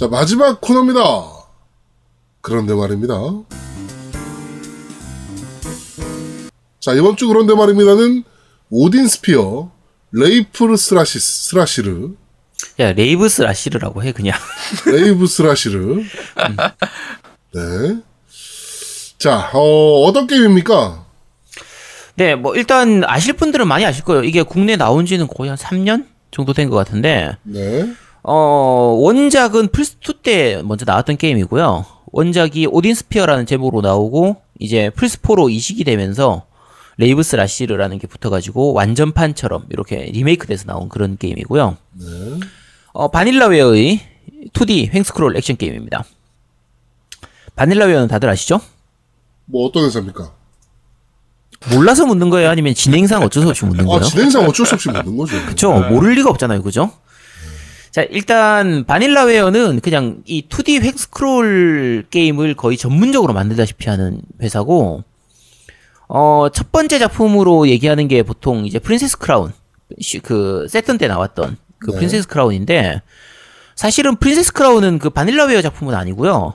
자, 마지막 코너입니다. 그런데 말입니다. 자, 이번 주 그런데 말입니다는 오딘 스피어, 레이프르 스라시, 스라시르, 야, 레이브 스라시르라고 해, 그냥. 레이브 스라시르. 네. 자, 어, 어떤 게임입니까? 네, 뭐, 일단, 아실 분들은 많이 아실 거예요. 이게 국내 나온 지는 거의 한 3년 정도 된 것 같은데, 네. 어, 원작은 플스2 때 먼저 나왔던 게임이고요. 원작이 오딘 스피어라는 제목으로 나오고, 이제 플스4로 이식이 되면서, 레이브 스라시르라는 게 붙어가지고, 완전판처럼 이렇게 리메이크 돼서 나온 그런 게임이고요. 네. 어, 바닐라웨어의 2D 횡스크롤 액션 게임입니다. 바닐라웨어는 다들 아시죠? 뭐 어떤 회사입니까? 몰라서 묻는 거예요? 아니면 진행상 어쩔 수 없이 묻는 아, 거예요? 진행상 어쩔 수 없이 묻는 거죠. 그쵸? 모를 리가 없잖아요. 그죠? 자, 일단, 바닐라웨어는 그냥 이 2D 횡 스크롤 게임을 거의 전문적으로 만들다시피 하는 회사고, 어, 첫 번째 작품으로 얘기하는 게 보통 이제 프린세스 크라운, 시- 그, 세턴 때 나왔던 그 네. 프린세스 크라운인데, 사실은 프린세스 크라운은 그 바닐라웨어 작품은 아니고요.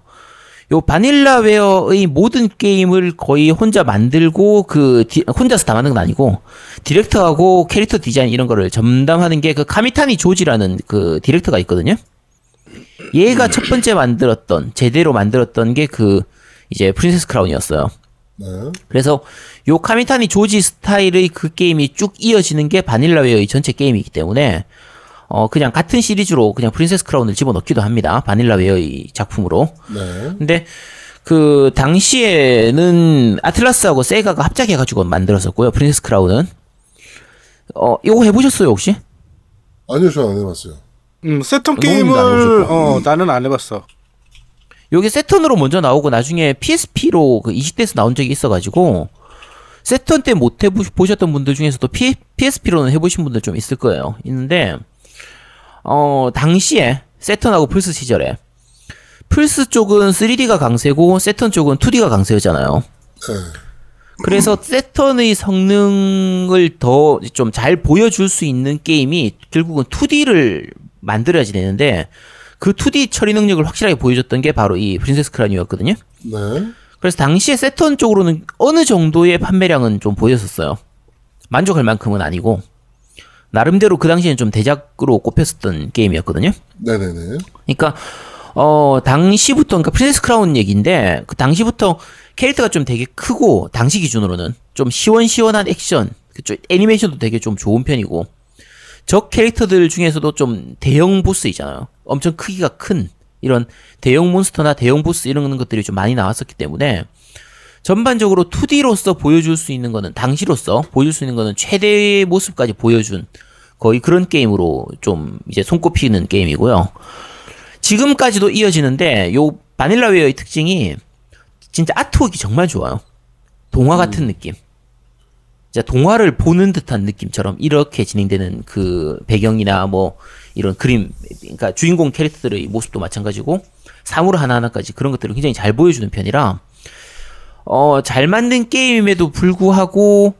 요 바닐라웨어의 모든 게임을 거의 혼자 만들고 그 디- 혼자서 다 만든 건 아니고 디렉터하고 캐릭터 디자인 이런 거를 전담하는 게 그 카미타니 조지라는 그 디렉터가 있거든요. 얘가 첫 번째 만들었던 제대로 만들었던 게 그 이제 프린세스 크라운이었어요. 네. 그래서 요 카미타니 조지 스타일의 그 게임이 쭉 이어지는 게 바닐라웨어의 전체 게임이기 때문에 어 그냥 같은 시리즈로 그냥 프린세스 크라운을 집어넣기도 합니다. 바닐라 웨어의 작품으로. 네. 근데 그 당시에는 아틀라스하고 세가가 합작해가지고 만들었었고요. 프린세스 크라운은 어 이거 해보셨어요 혹시? 아니요, 저 안 해봤어요. 음, 세턴 게임을. 어 나는 안 해봤어. 요게 세턴으로 먼저 나오고 나중에 PSP로 그 이식돼서 나온 적이 있어가지고 세턴 때 못 해보셨던 분들 중에서도 P, PSP로는 해보신 분들 좀 있을 거예요. 있는데 어 당시에 세턴하고 플스 시절에 플스 쪽은 3D가 강세고 세턴 쪽은 2D가 강세였잖아요. 네. 그래서 세턴의 성능을 더 좀 잘 보여줄 수 있는 게임이 결국은 2D를 만들어야지 되는데 그 2D 처리 능력을 확실하게 보여줬던 게 바로 이 프린세스 크라니였거든요. 네. 그래서 당시에 세턴 쪽으로는 어느 정도의 판매량은 좀 보였었어요. 만족할 만큼은 아니고 나름대로 그 당시에는 좀 대작으로 꼽혔었던 게임이었거든요. 네네네. 그러니까 어 당시부터 그러니까 프린세스 크라운 얘기인데 그 당시부터 캐릭터가 좀 되게 크고 당시 기준으로는 좀 시원시원한 액션 그쪽 애니메이션도 되게 좀 좋은 편이고 적 캐릭터들 중에서도 좀 대형 보스 있잖아요. 엄청 크기가 큰 이런 대형 몬스터나 대형 보스 이런 것들이 좀 많이 나왔었기 때문에 전반적으로 2D로서 보여줄 수 있는 거는 당시로서 보여줄 수 있는 거는 최대의 모습까지 보여준 거의 그런 게임으로 좀 이제 손꼽히는 게임이고요. 지금까지도 이어지는데 요 바닐라웨어의 특징이 진짜 아트웍이 정말 좋아요. 동화 같은 느낌. 진짜 동화를 보는 듯한 느낌처럼 이렇게 진행되는 그 배경이나 뭐 이런 그림, 그러니까 주인공 캐릭터들의 모습도 마찬가지고 사물 하나하나까지 그런 것들을 굉장히 잘 보여주는 편이라 어, 잘 만든 게임임에도 불구하고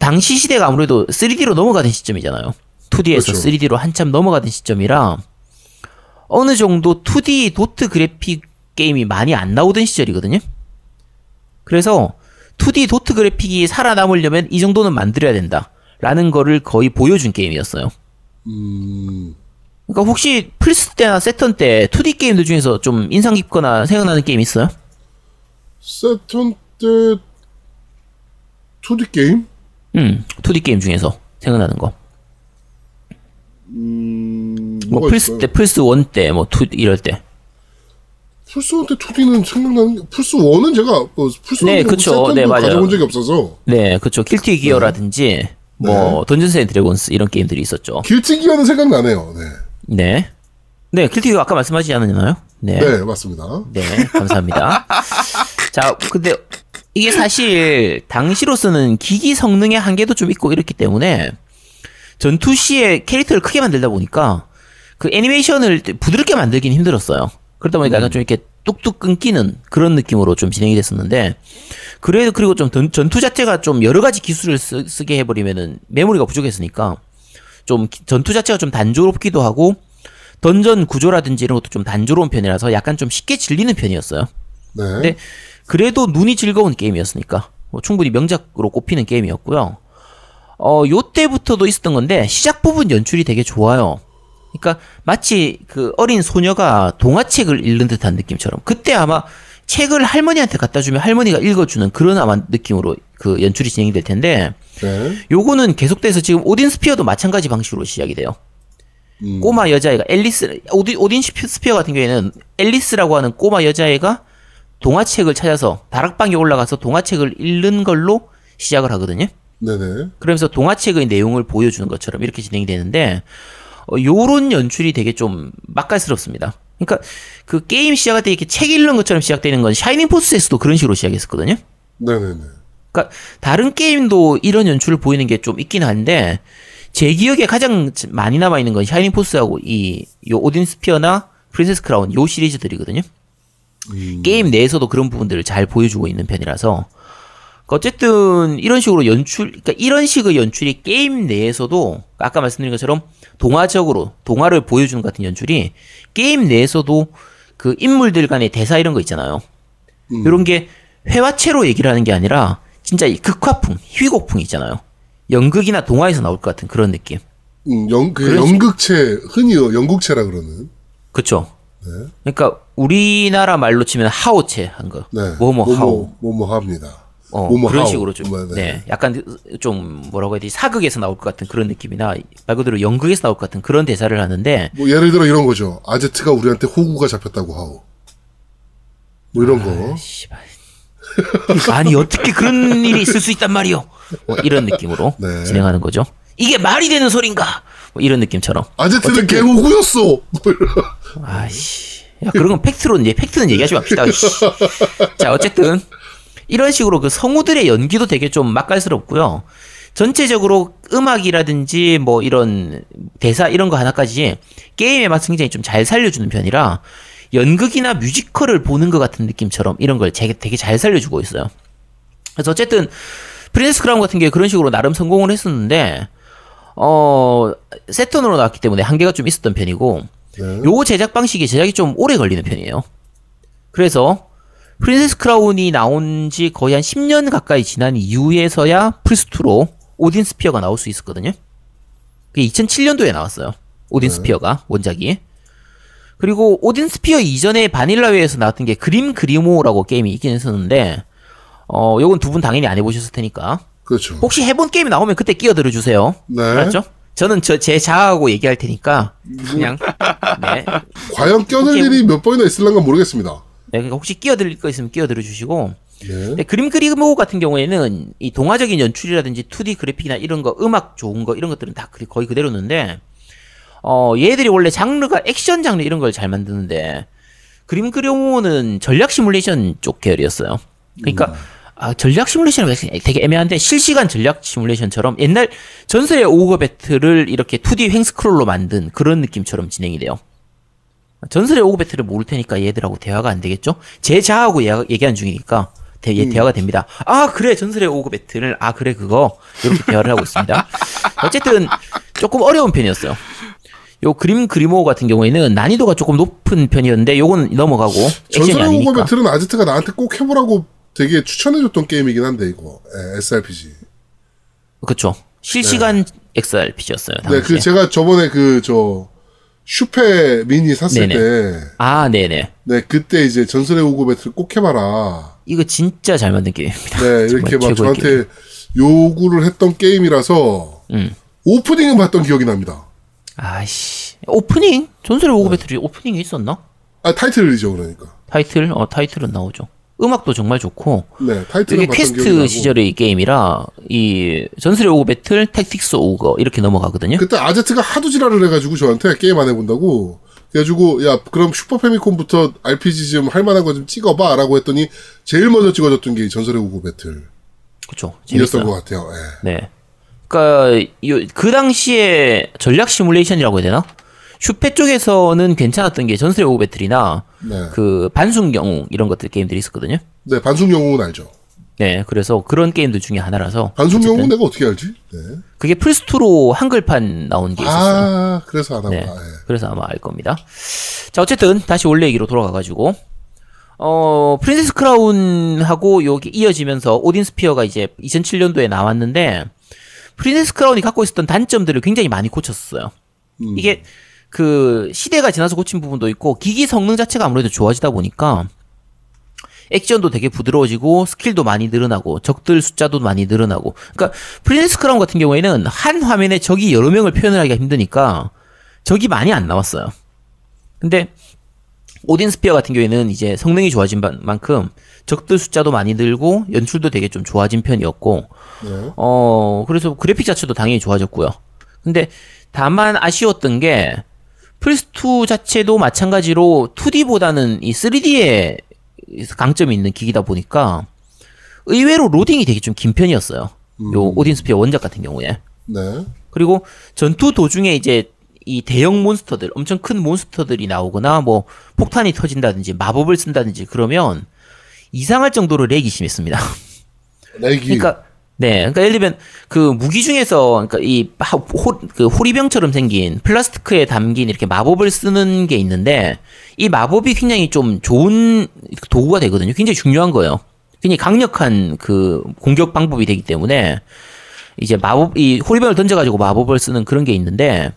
당시 시대가 아무래도 3D로 넘어가던 시점이잖아요. 2D에서 그렇죠. 3D로 한참 넘어가던 시점이라 어느 정도 2D 도트 그래픽 게임이 많이 안 나오던 시절이거든요. 그래서 2D 도트 그래픽이 살아남으려면 이 정도는 만들어야 된다. 라는 거를 거의 보여준 게임이었어요. 음, 그러니까 혹시 플스 때나 세턴 때 2D 게임들 중에서 좀 인상 깊거나 생각나는 게임 있어요? 세턴 때 2D 게임? 음, 2D 게임 중에서 생각나는 거. 음, 뭐 플스 있어요? 때, 플스 1 때, 뭐 2, 이럴 때. 플스 1때 2D는 생각나는 게, 플스 1은 제가, 뭐, 플스 1은 네, 그쵸. 네, 맞아요. 가져본 적이 없어서, 네, 그쵸. 길티 기어라든지, 뭐, 던전스 앤 드래곤스 이런 게임들이 있었죠. 길티 기어는 생각나네요. 네. 네. 네, 킬티 기어 아까 말씀하지 않았나요? 네. 네, 맞습니다. 네, 감사합니다. 자, 근데 이게 사실 당시로서는 기기 성능의 한계도 좀 있고 이렇기 때문에 전투 시에 캐릭터를 크게 만들다 보니까 그 애니메이션을 부드럽게 만들긴 힘들었어요. 그러다 보니까 약간 좀 이렇게 뚝뚝 끊기는 그런 느낌으로 좀 진행이 됐었는데 그래도 그리고 좀 전- 전투 자체가 좀 여러 가지 기술을 쓰, 쓰게 해버리면은 메모리가 부족했으니까 좀 기- 전투 자체가 좀 단조롭기도 하고 던전 구조라든지 이런 것도 좀 단조로운 편이라서 약간 좀 쉽게 질리는 편이었어요. 네. 근데 그래도 눈이 즐거운 게임이었으니까 뭐 충분히 명작으로 꼽히는 게임이었고요. 어, 요때부터도 있었던 건데 시작 부분 연출이 되게 좋아요. 그러니까 마치 그 어린 소녀가 동화책을 읽는 듯한 느낌처럼 그때 아마 책을 할머니한테 갖다 주면 할머니가 읽어주는 그런 아마 느낌으로 그 연출이 진행이 될 텐데 네. 요거는 계속돼서 지금 오딘 스피어도 마찬가지 방식으로 시작이 돼요. 음. 꼬마 여자애가 앨리스 오딘, 오딘 스피- 스피어 같은 경우에는 앨리스라고 하는 꼬마 여자애가 동화책을 찾아서 다락방에 올라가서 동화책을 읽는 걸로 시작을 하거든요. 네네. 그러면서 동화책의 내용을 보여주는 것처럼 이렇게 진행이 되는데 어, 요런 연출이 되게 좀 맛깔스럽습니다. 그러니까 그 게임 시작할 때 이렇게 책 읽는 것처럼 시작되는 건 샤이닝 포스에서도 그런 식으로 시작했었거든요. 네네네. 그러니까 다른 게임도 이런 연출을 보이는 게 좀 있긴 한데 제 기억에 가장 많이 남아 있는 건 샤이닝 포스하고 이 요 오딘 스피어나 프린세스 크라운 요 시리즈들이거든요. 음. 게임 내에서도 그런 부분들을 잘 보여주고 있는 편이라서 어쨌든 이런 식으로 연출, 그러니까 이런 식의 연출이 게임 내에서도 아까 말씀드린 것처럼 동화적으로 동화를 보여주는 것 같은 연출이 게임 내에서도 그 인물들 간의 대사 이런 거 있잖아요. 음. 이런 게 회화체로 얘기를 하는 게 아니라 진짜 이 극화풍, 희곡풍 있잖아요. 연극이나 동화에서 나올 것 같은 그런 느낌. 음, 연, 그 연극체, 흔히 연극체라 그러는. 그쵸? 네. 그러니까 우리나라 말로 치면 하오체 한 거. 네. 뭐뭐 하오. 뭐뭐 합니다. 어, 뭐뭐 그런 하오. 식으로 좀, 뭐, 네. 네. 약간 좀 뭐라고 해야 되지 사극에서 나올 것 같은 그런 느낌이나 말 그대로 연극에서 나올 것 같은 그런 대사를 하는데 뭐 예를 들어 이런 거죠. 아제트가 우리한테 호구가 잡혔다고 하오. 뭐 이런 거. 씨발. 아니 어떻게 그런 일이 있을 수 있단 말이오. 뭐 이런 느낌으로 네. 진행하는 거죠. 이게 말이 되는 소린가? 뭐 이런 느낌처럼. 아제트는 개호구였어. 뭐. 아씨. 야, 그런 건 팩트로, 이제 팩트는 얘기하지 맙시다. 씨. 자, 어쨌든, 이런 식으로 그 성우들의 연기도 되게 좀 맛깔스럽고요. 전체적으로 음악이라든지 뭐 이런 대사 이런 거 하나까지 게임의 맛을 굉장히 좀 잘 살려주는 편이라 연극이나 뮤지컬을 보는 것 같은 느낌처럼 이런 걸 되게, 되게 잘 살려주고 있어요. 그래서 어쨌든 프린세스 크라운 같은 게 그런 식으로 나름 성공을 했었는데 어 세턴으로 나왔기 때문에 한계가 좀 있었던 편이고 네. 요 제작 방식이 제작이 좀 오래 걸리는 편이에요. 그래서 프린세스 크라운이 나온 지 거의 한 10년 가까이 지난 이후에서야 플스2로 오딘 스피어가 나올 수 있었거든요. 그게 2007년도에 나왔어요. 오딘 스피어가 원작이. 그리고 오딘 스피어 이전에 바닐라웨어에서 나왔던 게 그림 그리모어라고 게임이 있긴 했었는데 어 요건 두 분 당연히 안 해보셨을 테니까 그렇죠. 혹시 해본 게임이 나오면 그때 끼어들어 주세요. 네. 알았죠? 저는 저 제 자아하고 얘기할 테니까 그냥 네. 과연 껴들 일이 몇 번이나 있을란가 모르겠습니다. 네, 그러니까 혹시 끼어들 거 있으면 끼어들어 주시고 네. 그림 그리모 같은 경우에는 이 동화적인 연출이라든지 2D 그래픽이나 이런 거 음악 좋은 거 이런 것들은 다 그- 거의 그대로는데 어 얘들이 원래 장르가 액션 장르 이런 걸 잘 만드는데 그림 그리모는 전략 시뮬레이션 쪽 계열이었어요. 그러니까 아, 전략 시뮬레이션은 되게 애매한데 실시간 전략 시뮬레이션처럼 옛날 전설의 오거 배틀을 이렇게 2D 횡스크롤로 만든 그런 느낌처럼 진행이 돼요. 전설의 오고 배틀을 모를 테니까 얘들하고 대화가 안 되겠죠? 제 자하고 얘- 얘기하는 중이니까 대, 예, 대화가 됩니다. 아 그래 전설의 배틀을 아 그래 그거 이렇게 대화를 하고 있습니다. 어쨌든 조금 어려운 편이었어요. 요 그림 그리모 같은 경우에는 난이도가 조금 높은 편이었는데 요건 넘어가고 전설의 배틀은 아제트가 나한테 꼭 해보라고 되게 추천해줬던 게임이긴 한데 이거 예, SRPG. 그쵸 실시간 XRPG였어요. 네, 당시에. 그 제가 저번에 그 저 슈페 미니 샀을 네네. 때, 아 네네 네 그때 이제 전설의 오고 배틀 꼭 해봐라. 이거 진짜 잘 만든 게임입니다. 네, 이렇게 막 저한테 요구를 했던 게임이라서 음. 오프닝은 봤던 기억이 납니다. 아씨 오프닝 전설의 오거 배틀이 오프닝이 있었나? 아 타이틀이죠 그러니까. 타이틀 어 타이틀은 나오죠. 음악도 정말 좋고 네, 이게 퀘스트. 시절의 게임이라 이 전설의 오거 배틀, 택틱스 오거 이렇게 넘어가거든요. 그때 아제트가 하도 지랄을 해가지고 저한테 게임 안 해본다고 그래가지고 야 그럼 슈퍼 패미콤부터 RPG 좀 할만한 거 좀 찍어봐라고 했더니 제일 먼저 찍어줬던 게 이 전설의 오거 배틀이었던 그렇죠. 재밌어요. 것 같아요. 예. 네. 그러니까 요- 그 당시에 전략 시뮬레이션이라고 해야 되나? 슈페 쪽에서는 괜찮았던 게 전설의 오거 배틀이나 네. 그 반숙 영웅 이런 것들 게임들이 있었거든요. 네, 반숙 영웅은 알죠. 네, 그래서 그런 게임들 중에 하나라서 어쨌든 경우 내가 어떻게 알지? 네. 그게 플스2로 한글판 나온 게 있었어요. 아, 그래서 아는구나. 네. 예. 그래서 아마 알 겁니다. 자, 어쨌든 다시 원래 얘기로 돌아가 가지고 어 프린세스 크라운하고 여기 이어지면서 오딘 스피어가 이제 2007년도에 나왔는데 프린세스 크라운이 갖고 있었던 단점들을 굉장히 많이 고쳤어요. 음. 이게 그 시대가 지나서 고친 부분도 있고 기기 성능 자체가 아무래도 좋아지다 보니까 액션도 되게 부드러워지고 스킬도 많이 늘어나고 적들 숫자도 많이 늘어나고 그러니까 프린세스 크라운 같은 경우에는 한 화면에 적이 여러 명을 표현을 하기가 힘드니까 적이 많이 안 나왔어요. 근데 오딘 스피어 같은 경우에는 이제 성능이 좋아진 바- 만큼 적들 숫자도 많이 늘고 연출도 되게 좀 좋아진 편이었고 네. 어 그래서 그래픽 자체도 당연히 좋아졌고요. 근데 다만 아쉬웠던 게 플스2 자체도 마찬가지로 2D보다는 이 3D에 강점이 있는 기기다 보니까 의외로 로딩이 되게 좀 긴 편이었어요. 요 오딘 스피어 원작 같은 경우에. 네. 그리고 전투 도중에 이제 이 대형 몬스터들, 엄청 큰 몬스터들이 나오거나 뭐 폭탄이 터진다든지 마법을 쓴다든지 그러면 이상할 정도로 렉이 심했습니다. 내기. 그러니까 네, 그러니까 예를 들면 그 무기 중에서 그러니까 이 하- 호, 그 호리병처럼 생긴 플라스크에 담긴 이렇게 마법을 쓰는 게 있는데 이 마법이 굉장히 좀 좋은 도구가 되거든요. 굉장히 중요한 거예요. 굉장히 강력한 그 공격 방법이 되기 때문에 이제 마법 이 호리병을 던져가지고 마법을 쓰는 그런 게 있는데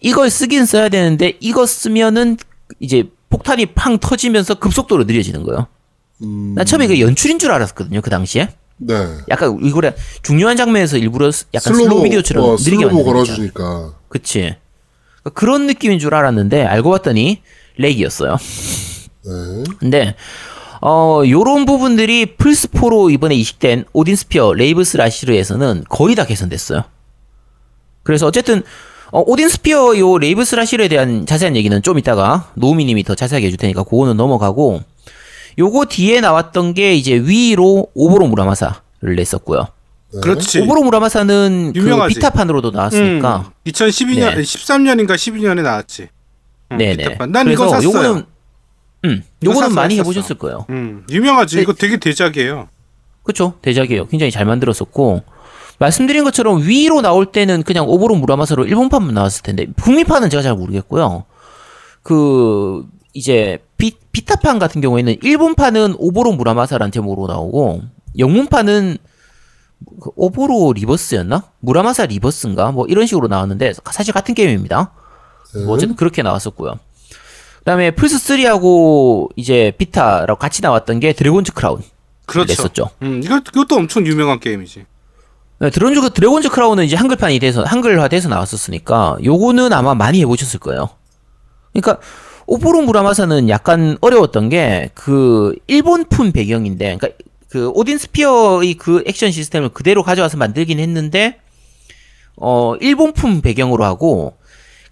이걸 쓰긴 써야 되는데 이거 쓰면은 이제 폭탄이 팡 터지면서 급속도로 느려지는 거예요. 음, 난 처음에 그 연출인 줄 알았거든요. 그 당시에. 네. 약간 이거래 중요한 장면에서 일부러 스- 약간 슬로우, 비디오처럼 어, 느리게 슬로우. 걸어주니까. 그치. 그러니까 그런 느낌인 줄 알았는데 알고 봤더니 lag이었어요. 네. 근데 어 요런 부분들이 플스4로 이번에 이식된 오딘 스피어 레이브스 라시르에서는 거의 다 개선됐어요. 그래서 어쨌든 어, 오딘 스피어 요 레이브스 라시르에 대한 자세한 얘기는 좀 이따가 노우미님이 더 자세하게 해줄 테니까 그거는 넘어가고 요거 뒤에 나왔던 게 이제 Wii로 오보로 무라마사를 냈었고요. 네. 그렇지. 오보로 무라마사는 그 유명하지. 비타판으로도 나왔으니까 음, 2012년, 네. 13년인가 12년에 나왔지. 응, 네네. 비타판. 난 이거 샀어요. 요거는 음, 요거는 샀어요, 많이 샀어. 해보셨을 거예요. 음, 유명하지. 네. 이거 되게 대작이에요. 그쵸 대작이에요. 굉장히 잘 만들었었고 말씀드린 것처럼 Wii로 나올 때는 그냥 오보로 무라마사로 일본판만 나왔을 텐데 북미판은 제가 잘 모르겠고요. 그 이제 비, 비타판 같은 경우에는 일본판은 오보로 무라마사라는 제목으로 나오고 영문판은 그 오보로 리버스였나? 무라마사 리버스인가? 뭐 이런 식으로 나왔는데 사실 같은 게임입니다. 네. 뭐 어쨌든 그렇게 나왔었고요. 그다음에 플스 3하고 이제 비타라고 같이 나왔던 게 드래곤즈 크라운 그렇죠. 냈었죠. 음, 이거, 이것도 엄청 유명한 게임이지. 네, 드론즈, 드래곤즈 크라운은 이제 한글판이 돼서, 한글화 돼서 나왔었으니까, 요거는 아마 많이 해보셨을 거예요. 그러니까, 오보로 무라마사는 약간 어려웠던 게, 그, 일본풍 배경인데, 그러니까, 그, 오딘 스피어의 그 액션 시스템을 그대로 가져와서 만들긴 했는데, 어, 일본품 배경으로 하고,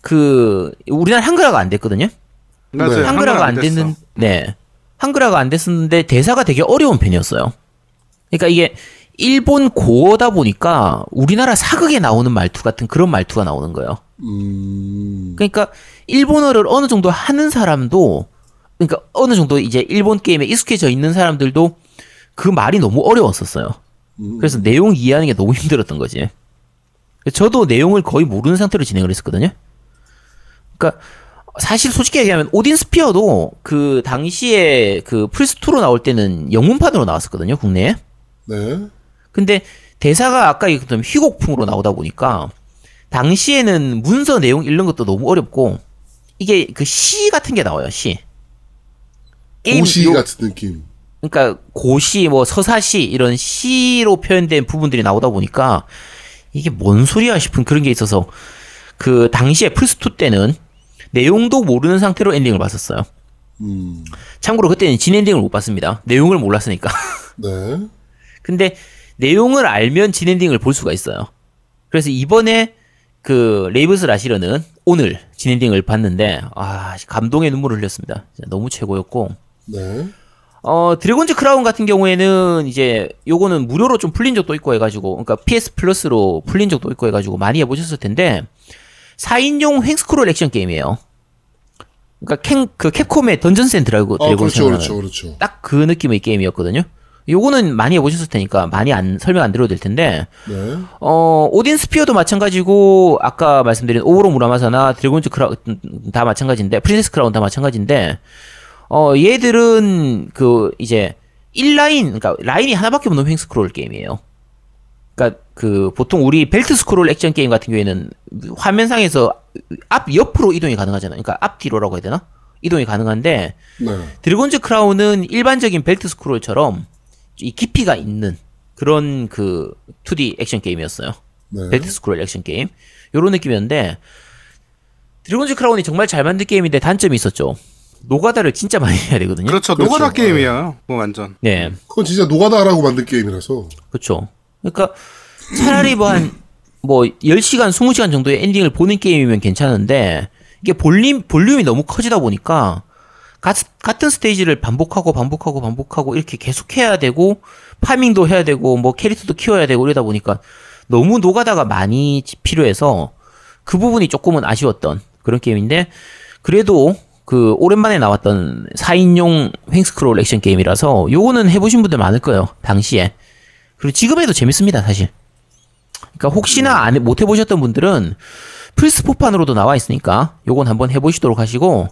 그, 우리나라 한글화가 안 됐거든요? 맞아요. 네. 한글화가 안 됐어. 됐는, 네. 한글화가 안 됐었는데 대사가 되게 어려운 편이었어요. 그러니까 이게 일본 고어다 보니까 우리나라 사극에 나오는 말투 같은 그런 말투가 나오는 거예요. 음, 그러니까 일본어를 어느 정도 하는 사람도 그러니까 어느 정도 이제 일본 게임에 익숙해져 있는 사람들도 그 말이 너무 어려웠었어요. 음. 그래서 내용 이해하는 게 너무 힘들었던 거지. 저도 내용을 거의 모르는 상태로 진행을 했었거든요. 그러니까 사실 솔직히 얘기하면 오딘 스피어도 그 당시에 그 플스 2로 나올 때는 영문판으로 나왔었거든요, 국내에. 네. 근데 대사가 아까 얘기했던 희곡풍으로 나오다 보니까 당시에는 문서 내용 읽는 것도 너무 어렵고 이게 그 시 같은 게 나와요, 시. 게임 고시 요- 같은 느낌. 그러니까 고시 뭐 서사시 이런 시로 표현된 부분들이 나오다 보니까 이게 뭔 소리야 싶은 그런 게 있어서 그 당시에 플스2 때는 내용도 모르는 상태로 엔딩을 봤었어요. 음, 참고로 그때는 진 엔딩을 못 봤습니다. 내용을 몰랐으니까. 네. 근데 내용을 알면 진 엔딩을 볼 수가 있어요. 그래서 이번에 그 레이브스 라시르는 오늘 진 엔딩을 봤는데 아 감동의 눈물을 흘렸습니다. 너무 최고였고 네. 어, 드래곤즈 크라운 같은 경우에는 이제 요거는 무료로 좀 풀린 적도 있고 해가지고, 그러니까 PS 플러스로 풀린 적도 있고 해가지고 많이 해보셨을 텐데, 4인용 횡스크롤 액션 게임이에요. 그러니까 캔, 그 캡콤의 던전스 앤 드라고 아, 드래곤 그렇죠, 그렇죠, 그렇죠. 딱 그 느낌의 게임이었거든요. 요거는 많이 해보셨을 테니까 많이 안 설명 안 드려도 될 텐데 네. 어 오딘 스피어도 마찬가지고 아까 말씀드린 오로 무라마사나 드래곤즈 크라운 다 마찬가지인데 프린세스 크라운 다 마찬가지인데 어 얘들은 그 이제 1라인 그러니까 라인이 하나밖에 없는 횡 스크롤 게임이에요. 그러니까 그 보통 우리 벨트 스크롤 액션 게임 같은 경우에는 화면상에서 앞 옆으로 이동이 가능하잖아요. 그러니까 앞 뒤로라고 해야 되나? 이동이 가능한데 네. 드래곤즈 크라운은 일반적인 벨트 스크롤처럼 이 깊이가 있는 그런 그 2D 액션 게임이었어요. 네. 벨트 스크롤 액션 게임. 요런 느낌이었는데 드래곤즈 크라운이 정말 잘 만든 게임인데 단점이 있었죠. 노가다를 진짜 많이 해야 되거든요. 그렇죠. 그렇죠. 노가다 게임이야. 뭐 완전. 네. 그건 진짜 노가다하라고 만든 게임이라서. 그렇죠. 그러니까 차라리 뭐 한뭐 10시간, 20시간 정도의 엔딩을 보는 게임이면 괜찮은데 이게 볼륨 볼륨이 너무 커지다 보니까 가, 같은 스테이지를 반복하고 반복하고 반복하고 이렇게 계속 해야 되고 파밍도 해야 되고 뭐 캐릭터도 키워야 되고 이러다 보니까 너무 노가다가 많이 필요해서 그 부분이 조금은 아쉬웠던 그런 게임인데 그래도 그 오랜만에 나왔던 4인용 횡스크롤 액션 게임이라서 요거는 해보신 분들 많을 거예요 당시에. 그리고 지금 해도 재밌습니다 사실. 그러니까 혹시나 안, 해- 못 해보셨던 분들은 플스4판으로도 나와 있으니까 요건 한번 해보시도록 하시고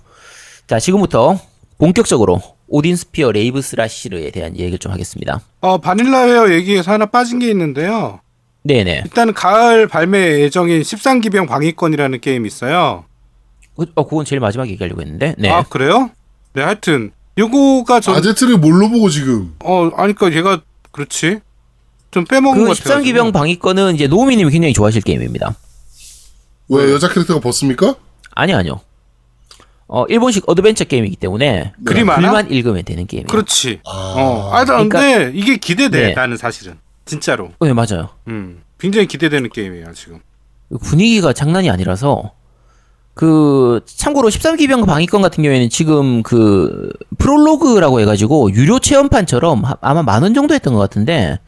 자 지금부터 본격적으로 오딘 스피어 레이브스라시르에 대한 얘기를 좀 하겠습니다 어 바닐라 웨어 얘기에서 하나 빠진 게 있는데요. 네네 일단 가을 발매 예정인 13기병 방위권이라는 게임이 있어요. 그- 어 그건 제일 마지막에 얘기하려고 했는데 네 아 그래요? 네 하여튼 요거가 좀 아제트를 뭘로 보고 지금. 어, 아니, 그니까 얘가, 그렇지. 좀 빼먹은 그 것 같아요. 13기병 방위권은 이제 노우미 님이 굉장히 좋아하실 게임입니다. 왜 여자 캐릭터가 벗습니까? 아니요, 아니요. 어, 일본식 어드벤처 게임이기 때문에 그림 하나? 글만 읽으면 되는 게임이에요. 그렇지. 아. 어, 아, 나 그러니까- 근데 이게 기대돼, 네. 나는 사실은. 진짜로. 네, 맞아요. 음, 굉장히 기대되는 게임이에요, 지금. 분위기가 장난이 아니라서 그 참고로 13기병 방위권 같은 경우에는 지금 그 프롤로그라고 해가지고 유료 체험판처럼 하- 아마 만 원 정도 했던 것 같은데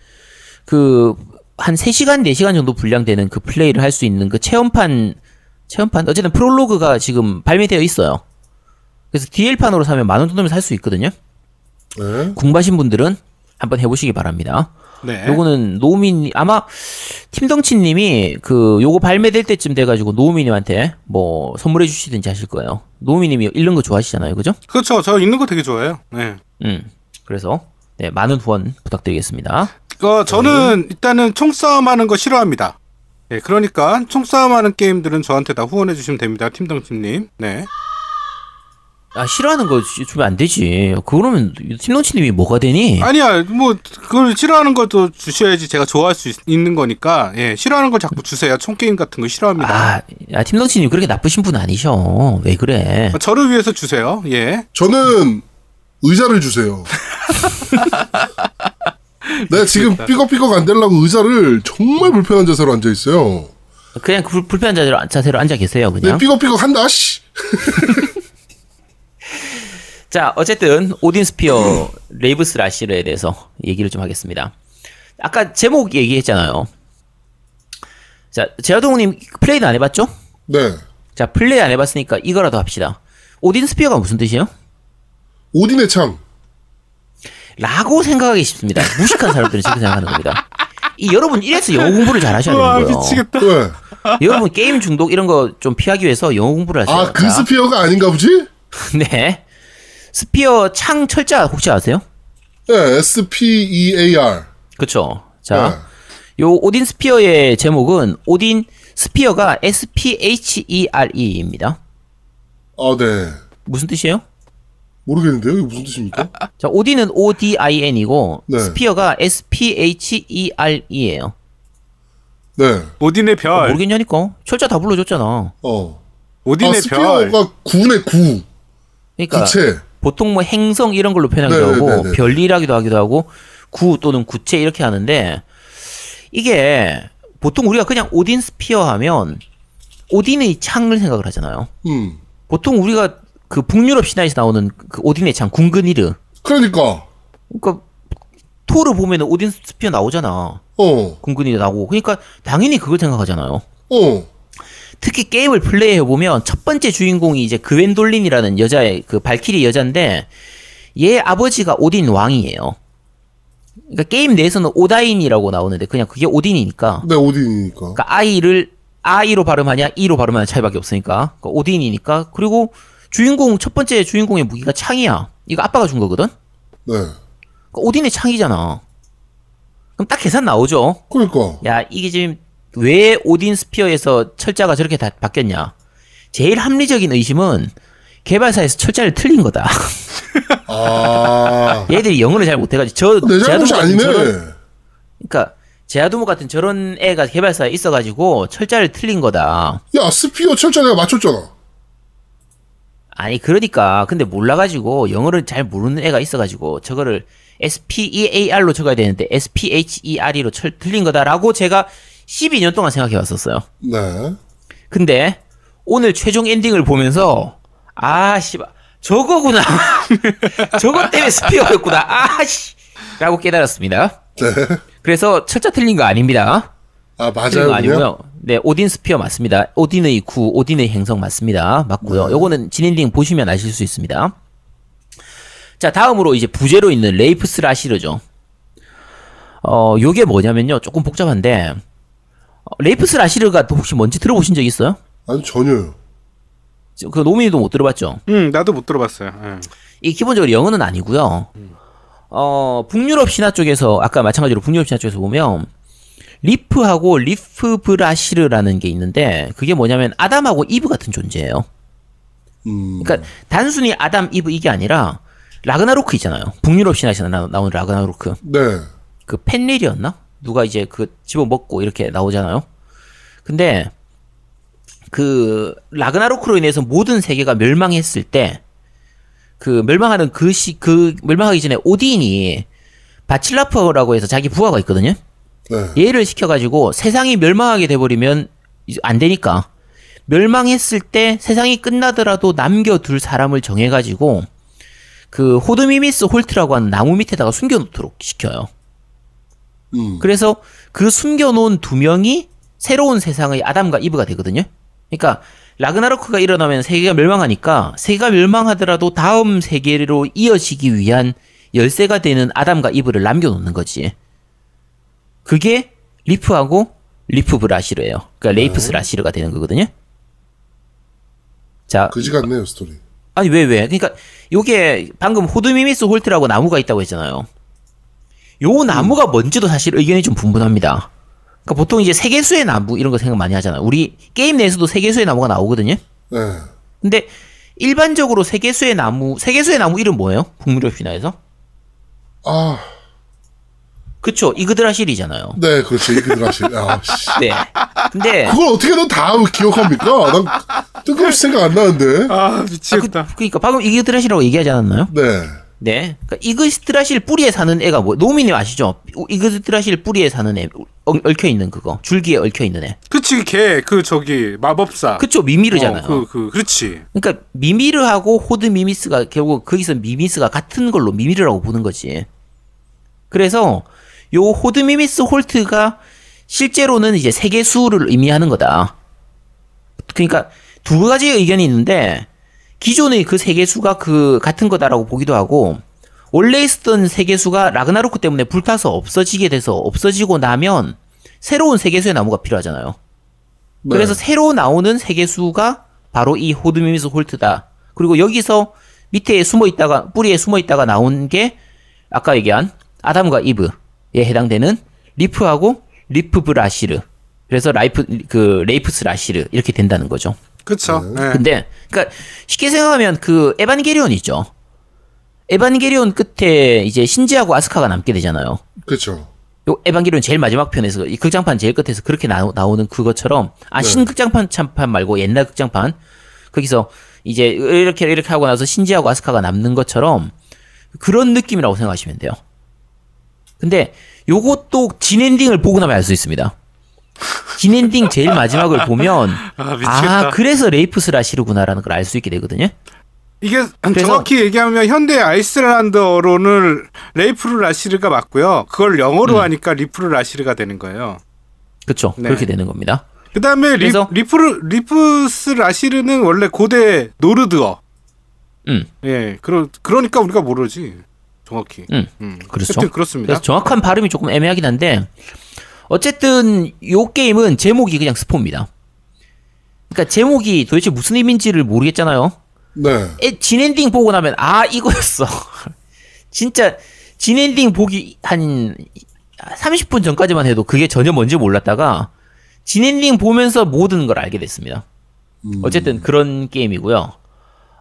그 한 3시간 4시간 정도 분량되는 그 플레이를 할 수 있는 그 체험판 체험판 어쨌든 프롤로그가 지금 발매되어 있어요. 그래서 DL판으로 사면 만 원 정도면 살 수 있거든요. 네. 궁금하신 분들은 한번 해보시기 바랍니다. 네. 요거는 노우민 아마 팀덩치님이 그 요거 발매될 때쯤 돼가지고 노우미님한테 뭐 선물해 주시든지 하실 거예요. 노우미님이 읽는 거 좋아하시잖아요, 그죠? 그렇죠. 저 읽는 거 되게 좋아해요. 네. 음 그래서 네 많은 후원 부탁드리겠습니다. 어, 저는 일단은 총싸움 하는 거 싫어합니다. 네, 그러니까 총싸움 하는 게임들은 저한테 다 후원해 주시면 됩니다. 팀덩팀님. 네. 아 싫어하는 거 주- 주면 안 되지. 그러면 팀덩치님이 뭐가 되니? 아니야, 뭐, 그걸 싫어하는 것도 주셔야지 제가 좋아할 수 있, 는 거니까, 예, 싫어하는 걸 자꾸 주세요. 총 게임 같은 거 싫어합니다. 아, 아 팀덩치님 그렇게 나쁘신 분 아니셔. 왜 그래? 저를 위해서 주세요. 예. 저는 의자를 주세요. 내가 지금 삐걱삐걱 안 되려고 의자를 정말 불편한 자세로 앉아 있어요. 그냥 그 불- 불편한 자세로, 자세로 앉아 계세요, 내 그냥. 삐걱삐걱 한다, 씨. 자, 어쨌든 오딘 스피어 레이브스 라시르에 대해서 얘기를 좀 하겠습니다. 아까 제목 얘기했잖아요. 자, 제아동님 플레이는 안 해봤죠? 네. 자, 플레이 안 해봤으니까 이거라도 합시다. 오딘 스피어가 무슨 뜻이에요? 오딘의 창. 라고 생각하기 쉽습니다. 무식한 사람들은 그렇게 생각하는 겁니다. 이 여러분 이래서 영어 공부를 잘 하셔야 와, 되는 거예요. 미치겠다. 왜? 여러분 게임 중독 이런 거 좀 피하기 위해서 영어 공부를 하셔야 아, 그 자, spear가 아닌가 보지? 네. spear 창 철자 혹시 아세요? 네, S-P-E-A-R. 그쵸. 네. 자, 요 Odin Sphere의 제목은 Odin Sphere가 S-P-H-E-R-E입니다. 아, 네. 무슨 뜻이에요? 모르겠는데요? 이게 무슨 뜻입니까? 자, 오딘은 O-D-I-N이고 네. sphere가 S-P-H-E-R-E예요. 네. 오딘의 별. 모르겠냐니까. 철자 다 불러줬잖아. 어. 오딘의 아, 별. sphere가 구네 구. 그러니까 구체. 보통 뭐 행성 이런 걸로 표현하기도 네, 하고 네, 네, 네. 별이라기도 하기도 하고 구 또는 구체 이렇게 하는데 이게 보통 우리가 그냥 Odin Sphere 하면 오딘의 창을 생각을 하잖아요. 음. 보통 우리가 그 북유럽 신화에서 나오는 그 오딘의 창 궁그니르 그러니까. 그러니까 토르 보면은 오딘 spear 나오잖아. 어. 궁그니르 나오고 그러니까 당연히 그걸 생각하잖아요. 어. 특히 게임을 플레이해 보면 첫 번째 주인공이 이제 그웬돌린이라는 여자의 그 발키리 여자인데 얘 아버지가 오딘 왕이에요. 그러니까 게임 내에서는 오다인이라고 나오는데 그냥 그게 오딘이니까 네, 오딘이니까. 그러니까 아이를 아이로 발음하냐 이로 발음하냐 차이밖에 없으니까 그러니까 오딘이니까 그리고 주인공 첫 번째 주인공의 무기가 창이야 이거 아빠가 준 거거든 네. 그러니까 오딘의 창이잖아 그럼 딱 계산 나오죠 그러니까. 야 이게 지금 왜 오딘 스피어에서 철자가 저렇게 다 바뀌었냐 제일 합리적인 의심은 개발사에서 철자를 틀린 거다 아. 얘들이 영어를 잘 못해가지고 저 내 잘못이 아니네. 저런- 그러니까 제아두모 같은 저런 애가 개발사에 있어가지고 철자를 틀린 거다 야, 스피어 철자 내가 맞췄잖아. 아니 그러니까 근데 몰라가지고 영어를 잘 모르는 애가 있어가지고 저거를 SPEAR로 적어야 되는데 SPHERE로 철, 틀린 거다라고 제가 12년 동안 생각해 왔었어요. 네. 근데 오늘 최종 엔딩을 보면서 아 씨발 저거구나 저거 때문에 sphere였구나 아 씨 라고 깨달았습니다. 네. 그래서 철자 틀린 거 아닙니다. 아, 맞아요. 아니고요. 네, Odin Sphere 맞습니다. 오딘의 구, 오딘의 행성 맞습니다. 맞고요. 네. 요거는 진엔딩 보시면 아실 수 있습니다. 자, 다음으로 이제 부제로 있는 레이프스 라시르죠. 어, 요게 뭐냐면요. 조금 복잡한데, 어, 레이프스 라시르가 혹시 뭔지 들어보신 적 있어요? 아니, 전혀요. 저- 그 노미님도 못 들어봤죠? 음, 나도 못 들어봤어요. 예. 이 기본적으로 영어는 아니고요. 어, 북유럽 신화 쪽에서 아까 마찬가지로 북유럽 신화 쪽에서 보면 리프하고 리프브라시르라는 게 있는데 그게 뭐냐면 아담하고 이브 같은 존재예요. 음. 그러니까 단순히 아담 이브 이게 아니라 라그나로크 있잖아요. 북유럽 신화에서 나, 나온 라그나로크. 네. 그 펜릴이었나? 누가 이제 그 집어 먹고 이렇게 나오잖아요. 근데 그 라그나로크로 인해서 모든 세계가 멸망했을 때 그 멸망하는 그 시 그 멸망하기 전에 오딘이 바칠라퍼라고 해서 자기 부하가 있거든요. 네. 얘를 시켜가지고 세상이 멸망하게 돼버리면 안 되니까 멸망했을 때 세상이 끝나더라도 남겨둘 사람을 정해가지고 그 호드미미스 홀트라고 하는 나무 밑에다가 숨겨놓도록 시켜요. 음. 그래서 그 숨겨놓은 두 명이 새로운 세상의 아담과 이브가 되거든요. 그러니까 라그나로크가 일어나면 세계가 멸망하니까 세계가 멸망하더라도 다음 세계로 이어지기 위한 열쇠가 되는 아담과 이브를 남겨놓는 거지. 그게 리프하고 리프브라시르예요. 그러니까 레이프스 라시르가 되는 거거든요. 자, 그지 같네요, 스토리. 아니 왜 왜? 그러니까 요게 방금 호드미미스 홀트라고 나무가 있다고 했잖아요. 요 나무가 뭔지도 사실 의견이 좀 분분합니다. 그러니까 보통 이제 세계수의 나무 이런 거 생각 많이 하잖아요. 우리 게임 내에서도 세계수의 나무가 나오거든요. 네. 근데 일반적으로 세계수의 나무, 세계수의 나무 이름 뭐예요? 북유럽 신화에서? 아, 그쵸, 이그드라실이잖아요. 네, 그렇죠. 이그드라시. 아, 씨. 네. 근데 그걸 어떻게 넌 다 기억합니까? 난 뜬금없이 생각 안 나는데. 아, 아, 그, 미치겠다. 그러니까 방금 이그드라실이라고 얘기하지 않았나요? 네. 네. 그러니까 이그드라실 뿌리에 사는 애가 뭐 노미님 아시죠? 이그드라실 뿌리에 사는 애 엉- 얽혀 있는 그거 줄기에 얽혀 있는 애. 그치, 걔, 그, 저기, 마법사. 그쵸 미미르잖아요. 어, 그, 그, 그렇지. 그러니까 미미르하고 호드미미스가 결국 거기서 미미스가 같은 걸로 미미르라고 보는 거지. 그래서 요 호드미미스 홀트가 실제로는 이제 세계수를 의미하는 거다. 그러니까 두 가지 의견이 있는데 기존의 그 세계수가 그 같은 거다라고 보기도 하고 원래 있었던 세계수가 라그나로크 때문에 불타서 없어지게 돼서 없어지고 나면 새로운 세계수의 나무가 필요하잖아요. 네. 그래서 새로 나오는 세계수가 바로 이 호드미미스 홀트다. 그리고 여기서 밑에 숨어 있다가 뿌리에 숨어 있다가 나온 게 아까 얘기한 아담과 이브에 해당되는 리프하고 리프브라시르. 그래서 라이프 그 레이프스 라시르 이렇게 된다는 거죠. 그쵸. 네. 근데 그러니까 쉽게 생각하면 그 에반게리온 있죠. 에반게리온 끝에 이제 신지하고 아스카가 남게 되잖아요. 그렇죠. 요 에반게리온 제일 마지막 편에서 이 극장판 제일 끝에서 그렇게 나오, 나오는 그것처럼 아 네. 신극장판 참판 말고 옛날 극장판 거기서 이제 이렇게 이렇게 하고 나서 신지하고 아스카가 남는 것처럼 그런 느낌이라고 생각하시면 돼요. 근데 요것도 진엔딩을 보고 나면 알 수 있습니다. 진엔딩 제일 마지막을 보면 아. 아 그래서 레이프스 라시르구나라는 걸 알 수 있게 되거든요. 이게 그래서- 정확히 얘기하면 현대 아이슬란드어로는 레이프르 라시르가 맞고요. 그걸 영어로 음. 하니까 리프르 라시르가 되는 거예요. 그렇죠. 네. 그렇게 되는 겁니다. 그 다음에 리, 리프르, 리프스 라시르는 원래 고대 노르드어. 음. 예, 그러, 그러니까 우리가 모르지. 정확히. 음, 음. 그렇죠. 그렇습니다. 그래서 정확한 발음이 조금 애매하긴 한데 어쨌든 요 게임은 제목이 그냥 스포입니다. 그러니까 제목이 도대체 무슨 의미인지를 모르겠잖아요. 네. 에, 진엔딩 보고 나면 아 이거였어. 진짜 진엔딩 보기 한 30분 전까지만 해도 그게 전혀 뭔지 몰랐다가 진엔딩 보면서 모든 걸 알게 됐습니다. 음. 어쨌든 그런 게임이고요.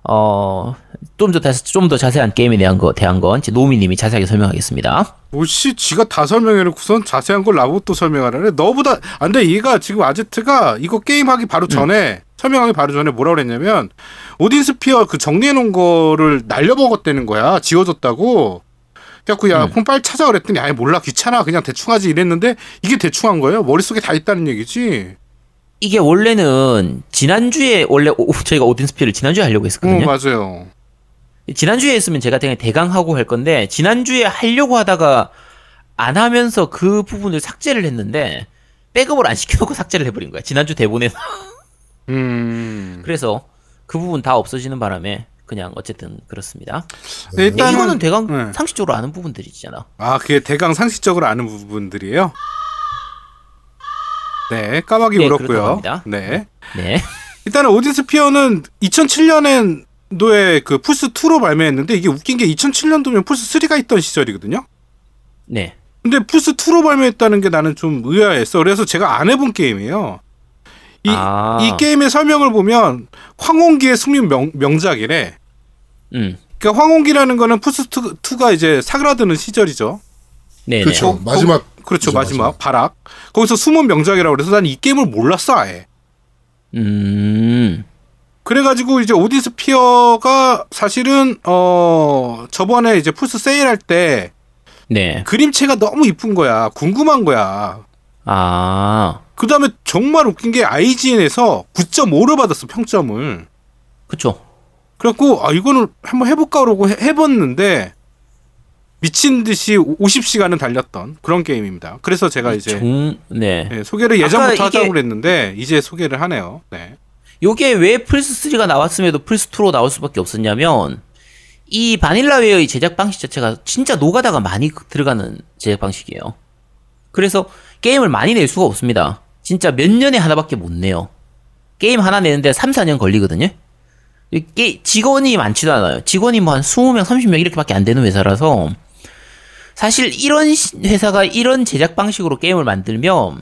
어, 좀 더, 좀 더 자세한 게임에 대한 거, 대한 건, 이제 노미님이 자세하게 설명하겠습니다. 뭐씨 지가 다 설명해놓고선 자세한 걸 나보고 또 설명하라네. 너보다 안돼 얘가 지금 아제트가 이거 게임하기 바로 전에 설명하기 바로 전에 뭐라 그랬냐면 오딘 스피어 그 정리해놓은 거를 날려먹었다는 거야. 지워졌다고. 그래갖고 야 음. 그럼 빨리 찾아 그랬더니 아예 몰라 귀찮아 그냥 대충 하지 이랬는데 이게 대충 한 거예요. 머릿속에 다 있다는 얘기지. 이게 원래는, 지난주에, 원래, 오- 저희가 오딘스피를 지난주에 하려고 응 했었거든요. 맞아요. 지난주에 했으면 제가 그냥 대강하고 할 건데, 지난주에 하려고 하다가, 안 하면서 그 부분을 삭제를 했는데, 백업을 안 시켜놓고 삭제를 해버린 거야. 지난주 대본에서. 음. 그래서, 그 부분 다 없어지는 바람에, 그냥 어쨌든 그렇습니다. 네, 근데 이거는 대강 네. 상식적으로 아는 부분들이잖아. 아, 그게 대강 상식적으로 아는 부분들이에요? 네, 까마귀 네, 울었고요. 합니다. 네. 네. 일단은 오디스피어는 2007년도에 그 플스 2로 발매했는데 이게 웃긴 게 2007년도면 플스 3가 있던 시절이거든요? 네. 근데 플스 2로 발매했다는 게 나는 좀 의아했어. 그래서 제가 안 해본 게임이에요. 이, 아. 이 게임의 설명을 보면 황혼기의 승리 명, 명작이래. 음. 그러니까 황혼기라는 거는 플스 2가 이제 사그라드는 시절이죠. 네네. 그렇죠. 마지막. 그렇죠, 그죠, 마지막 바락. 거기서 숨은 명작이라고 그래서 난 이 게임을 몰랐어 아예. 음. 그래가지고 이제 오디스피어가 사실은 어 저번에 이제 플스 세일할 때 네. 그림체가 너무 이쁜 거야, 궁금한 거야. 아. 그 다음에 정말 웃긴 게 IGN에서 9.5를 받았어 평점을. 그쵸. 그래갖고 아 이거는 한번 해볼까 그러고 해, 해봤는데 미친 듯이 50시간은 달렸던 그런 게임입니다. 그래서 제가 이제 정, 네. 예, 소개를 예전부터 하자고 그랬는데 이제 소개를 하네요. 네. 요게 왜 플스 3가 나왔음에도 플스 2로 나올 수밖에 없었냐면, 이 바닐라웨어의 제작 방식 자체가 진짜 노가다가 많이 들어가는 제작 방식이에요. 그래서 게임을 많이 낼 수가 없습니다. 진짜 몇 년에 하나밖에 못 내요. 게임 하나 내는데 3, 4년 걸리거든요? 이 게- 직원이 많지도 않아요. 직원이 뭐 한 20명, 30명 이렇게밖에 안 되는 회사라서, 사실 이런 시- 회사가 이런 제작 방식으로 게임을 만들면,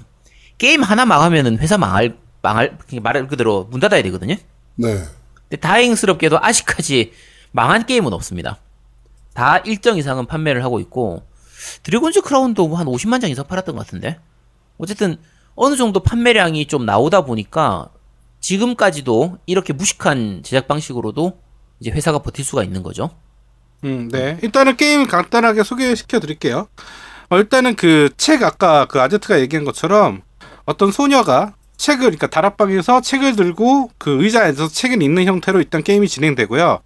게임 하나 망하면은 회사 망할, 망할, 말 그대로 문 닫아야 되거든요? 네. 근데 다행스럽게도 아직까지 망한 게임은 없습니다. 다 일정 이상은 판매를 하고 있고 드래곤즈 크라운도 뭐 한 50만 장 이상 팔았던 것 같은데 어쨌든 어느 정도 판매량이 좀 나오다 보니까 지금까지도 이렇게 무식한 제작 방식으로도 이제 회사가 버틸 수가 있는 거죠. 음, 네. 일단은 게임 간단하게 소개시켜 드릴게요. 어, 일단은 그 책 아까 그 아제트가 얘기한 것처럼 어떤 소녀가 책을 그러니까 다락방에서 책을 들고 그 의자에 앉아서 책을 읽는 형태로 일단 게임이 진행되고요.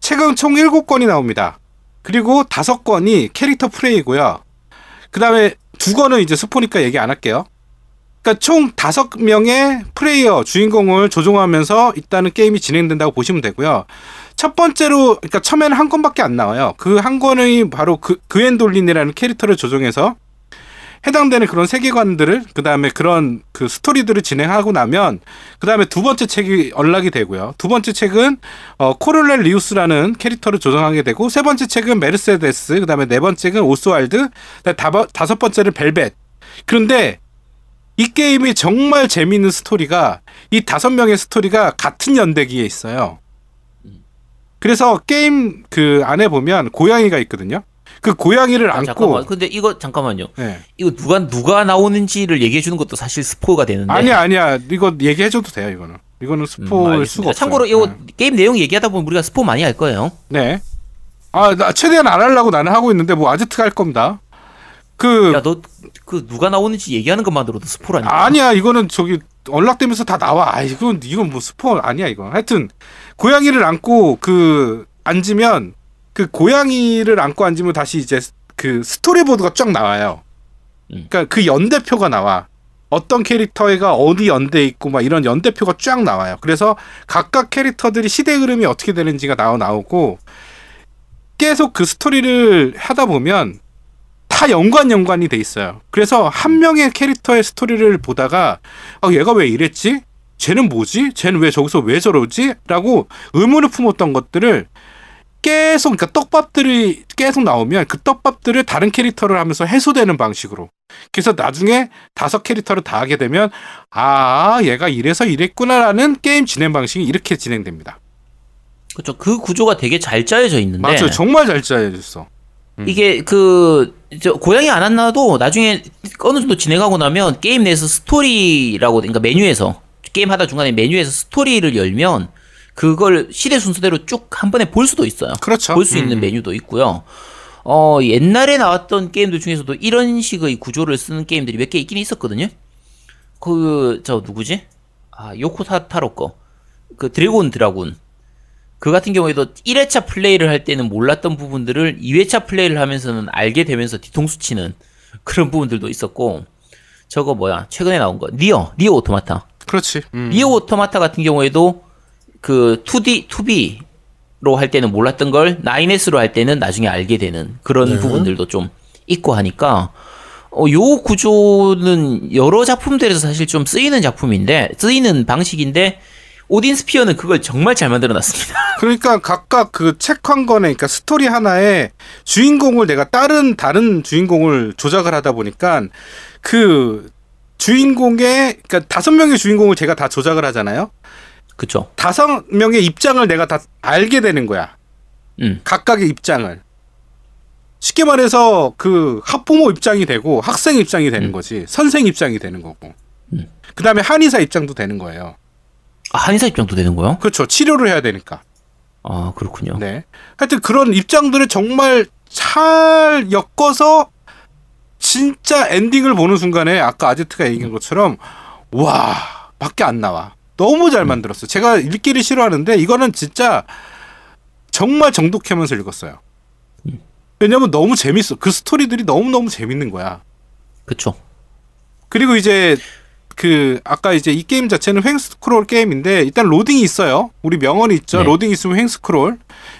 책은 총 7권이 나옵니다. 그리고 5권이 캐릭터 플레이고요. 그다음에 두 권은 이제 스포니까 얘기 안 할게요. 그러니까 총 다섯 명의 플레이어 주인공을 조종하면서 일단은 게임이 진행된다고 보시면 되고요. 첫 번째로 그러니까 처음에는 한 권밖에 안 나와요. 그 한 권이 바로 그 그엔돌린이라는 캐릭터를 조종해서 해당되는 그런 세계관들을 그 다음에 그런 그 스토리들을 진행하고 나면 그 다음에 두 번째 책이 연락이 되고요. 두 번째 책은 어, 코르넬리우스라는 캐릭터를 조정하게 되고 세 번째 책은 메르세데스 그 다음에 네 번째는 오스왈드 그다음에 다버- 다섯 번째는 벨벳. 그런데 이 게임이 정말 재미있는 스토리가 이 다섯 명의 스토리가 같은 연대기에 있어요. 그래서 게임 그 안에 보면 고양이가 있거든요. 그 고양이를 아, 안고 잠깐만. 근데 이거 잠깐만요. 네. 이거 누가 누가 나오는지를 얘기해 주는 것도 사실 스포가 되는데. 아니야 아니야 이거 얘기해 줘도 돼요 이거는 이거는 음, 스포일 알겠습니다. 수가 없어요. 참고로 이거 네. 게임 내용 얘기하다 보면 우리가 스포 많이 할 거예요. 네. 아, 나 최대한 안 하려고 나는 하고 있는데 뭐 아제트가 할 겁니다. 그 야, 너 그 누가 나오는지 얘기하는 것만으로도 스포라니까. 아니야 이거는 저기 연락되면서 다 나와. 아 이건 이건 뭐 스포 아니야 이거. 하여튼 고양이를 안고 그 앉으면 그 고양이를 안고 앉으면 다시 이제 그 스토리보드가 쫙 나와요. 음. 그러니까 그 연대표가 나와. 어떤 캐릭터가 어디 연대에 있고 막 이런 연대표가 쫙 나와요. 그래서 각각 캐릭터들이 시대 흐름이 어떻게 되는지가 나와 나오고 계속 그 스토리를 하다 보면 다 연관 연관이 돼 있어요. 그래서 한 명의 캐릭터의 스토리를 보다가 아, 얘가 왜 이랬지? 쟤는 뭐지? 쟤는 왜 저기서 왜 저러지? 라고 의문을 품었던 것들을 계속 그러니까 떡밥들이 계속 나오면 그 떡밥들을 다른 캐릭터를 하면서 해소되는 방식으로 그래서 나중에 다섯 캐릭터를 다 하게 되면 아 얘가 이래서 이랬구나라는 게임 진행 방식이 이렇게 진행됩니다. 그렇죠. 그 구조가 되게 잘 짜여져 있는데 맞아요, 정말 잘 짜여졌어. 음. 이게 그 저 고양이 안 안아도 나중에 어느 정도 진행하고 나면 게임 내에서 스토리라고 그러니까 메뉴에서 게임 하다 중간에 메뉴에서 스토리를 열면 그걸 시대 순서대로 쭉 한 번에 볼 수도 있어요. 그렇죠. 볼 수 있는 음. 메뉴도 있고요. 어, 옛날에 나왔던 게임들 중에서도 이런 식의 구조를 쓰는 게임들이 몇 개 있긴 있었거든요. 그, 저, 누구지? 아, 요코타 타로 거. 그 드래그 온 드라군. 그 같은 경우에도 1회차 플레이를 할 때는 몰랐던 부분들을 2회차 플레이를 하면서는 알게 되면서 뒤통수 치는 그런 부분들도 있었고, 저거 뭐야, 최근에 나온 거. 니어, 니어 오토마타. 그렇지. 음. 니어 오토마타 같은 경우에도 그 2D, 2B로 할 때는 몰랐던 걸 9S로 할 때는 나중에 알게 되는 그런 네. 부분들도 좀 있고 하니까 어, 요 구조는 여러 작품들에서 사실 좀 쓰이는 작품인데 쓰이는 방식인데 오딘 스피어는 그걸 정말 잘 만들어 놨습니다. 그러니까 각각 그 책 한 권에 그러니까 스토리 하나에 주인공을 내가 다른 다른 주인공을 조작을 하다 보니까 그 주인공의 그러니까 다섯 명의 주인공을 제가 다 조작을 하잖아요. 그쵸? 다섯 명의 입장을 내가 다 알게 되는 거야. 음. 각각의 입장을. 쉽게 말해서 그 학부모 입장이 되고 학생 입장이 되는 음. 거지. 선생 입장이 되는 거고. 그다음에 한의사 입장도 되는 거예요. 아, 한의사 입장도 되는 거요? 그렇죠. 치료를 해야 되니까. 아, 그렇군요. 네. 하여튼 그런 입장들을 정말 잘 엮어서 진짜 엔딩을 보는 순간에 아까 아제트가 얘기한 것처럼 와 밖에 안 나와. 너무 잘 만들었어. 제가 읽기를 싫어하는데 이거는 진짜 정말 정독하면서 읽었어요. 왜냐면 너무 재밌어. 그 스토리들이 너무 너무 재밌는 거야. 그쵸? 그리고 이제 그 아까 이제 이 게임 자체는 횡 스크롤 게임인데 일단 로딩이 있어요. 우리 명언이 있죠. 네. 로딩 있으면 횡 스크롤.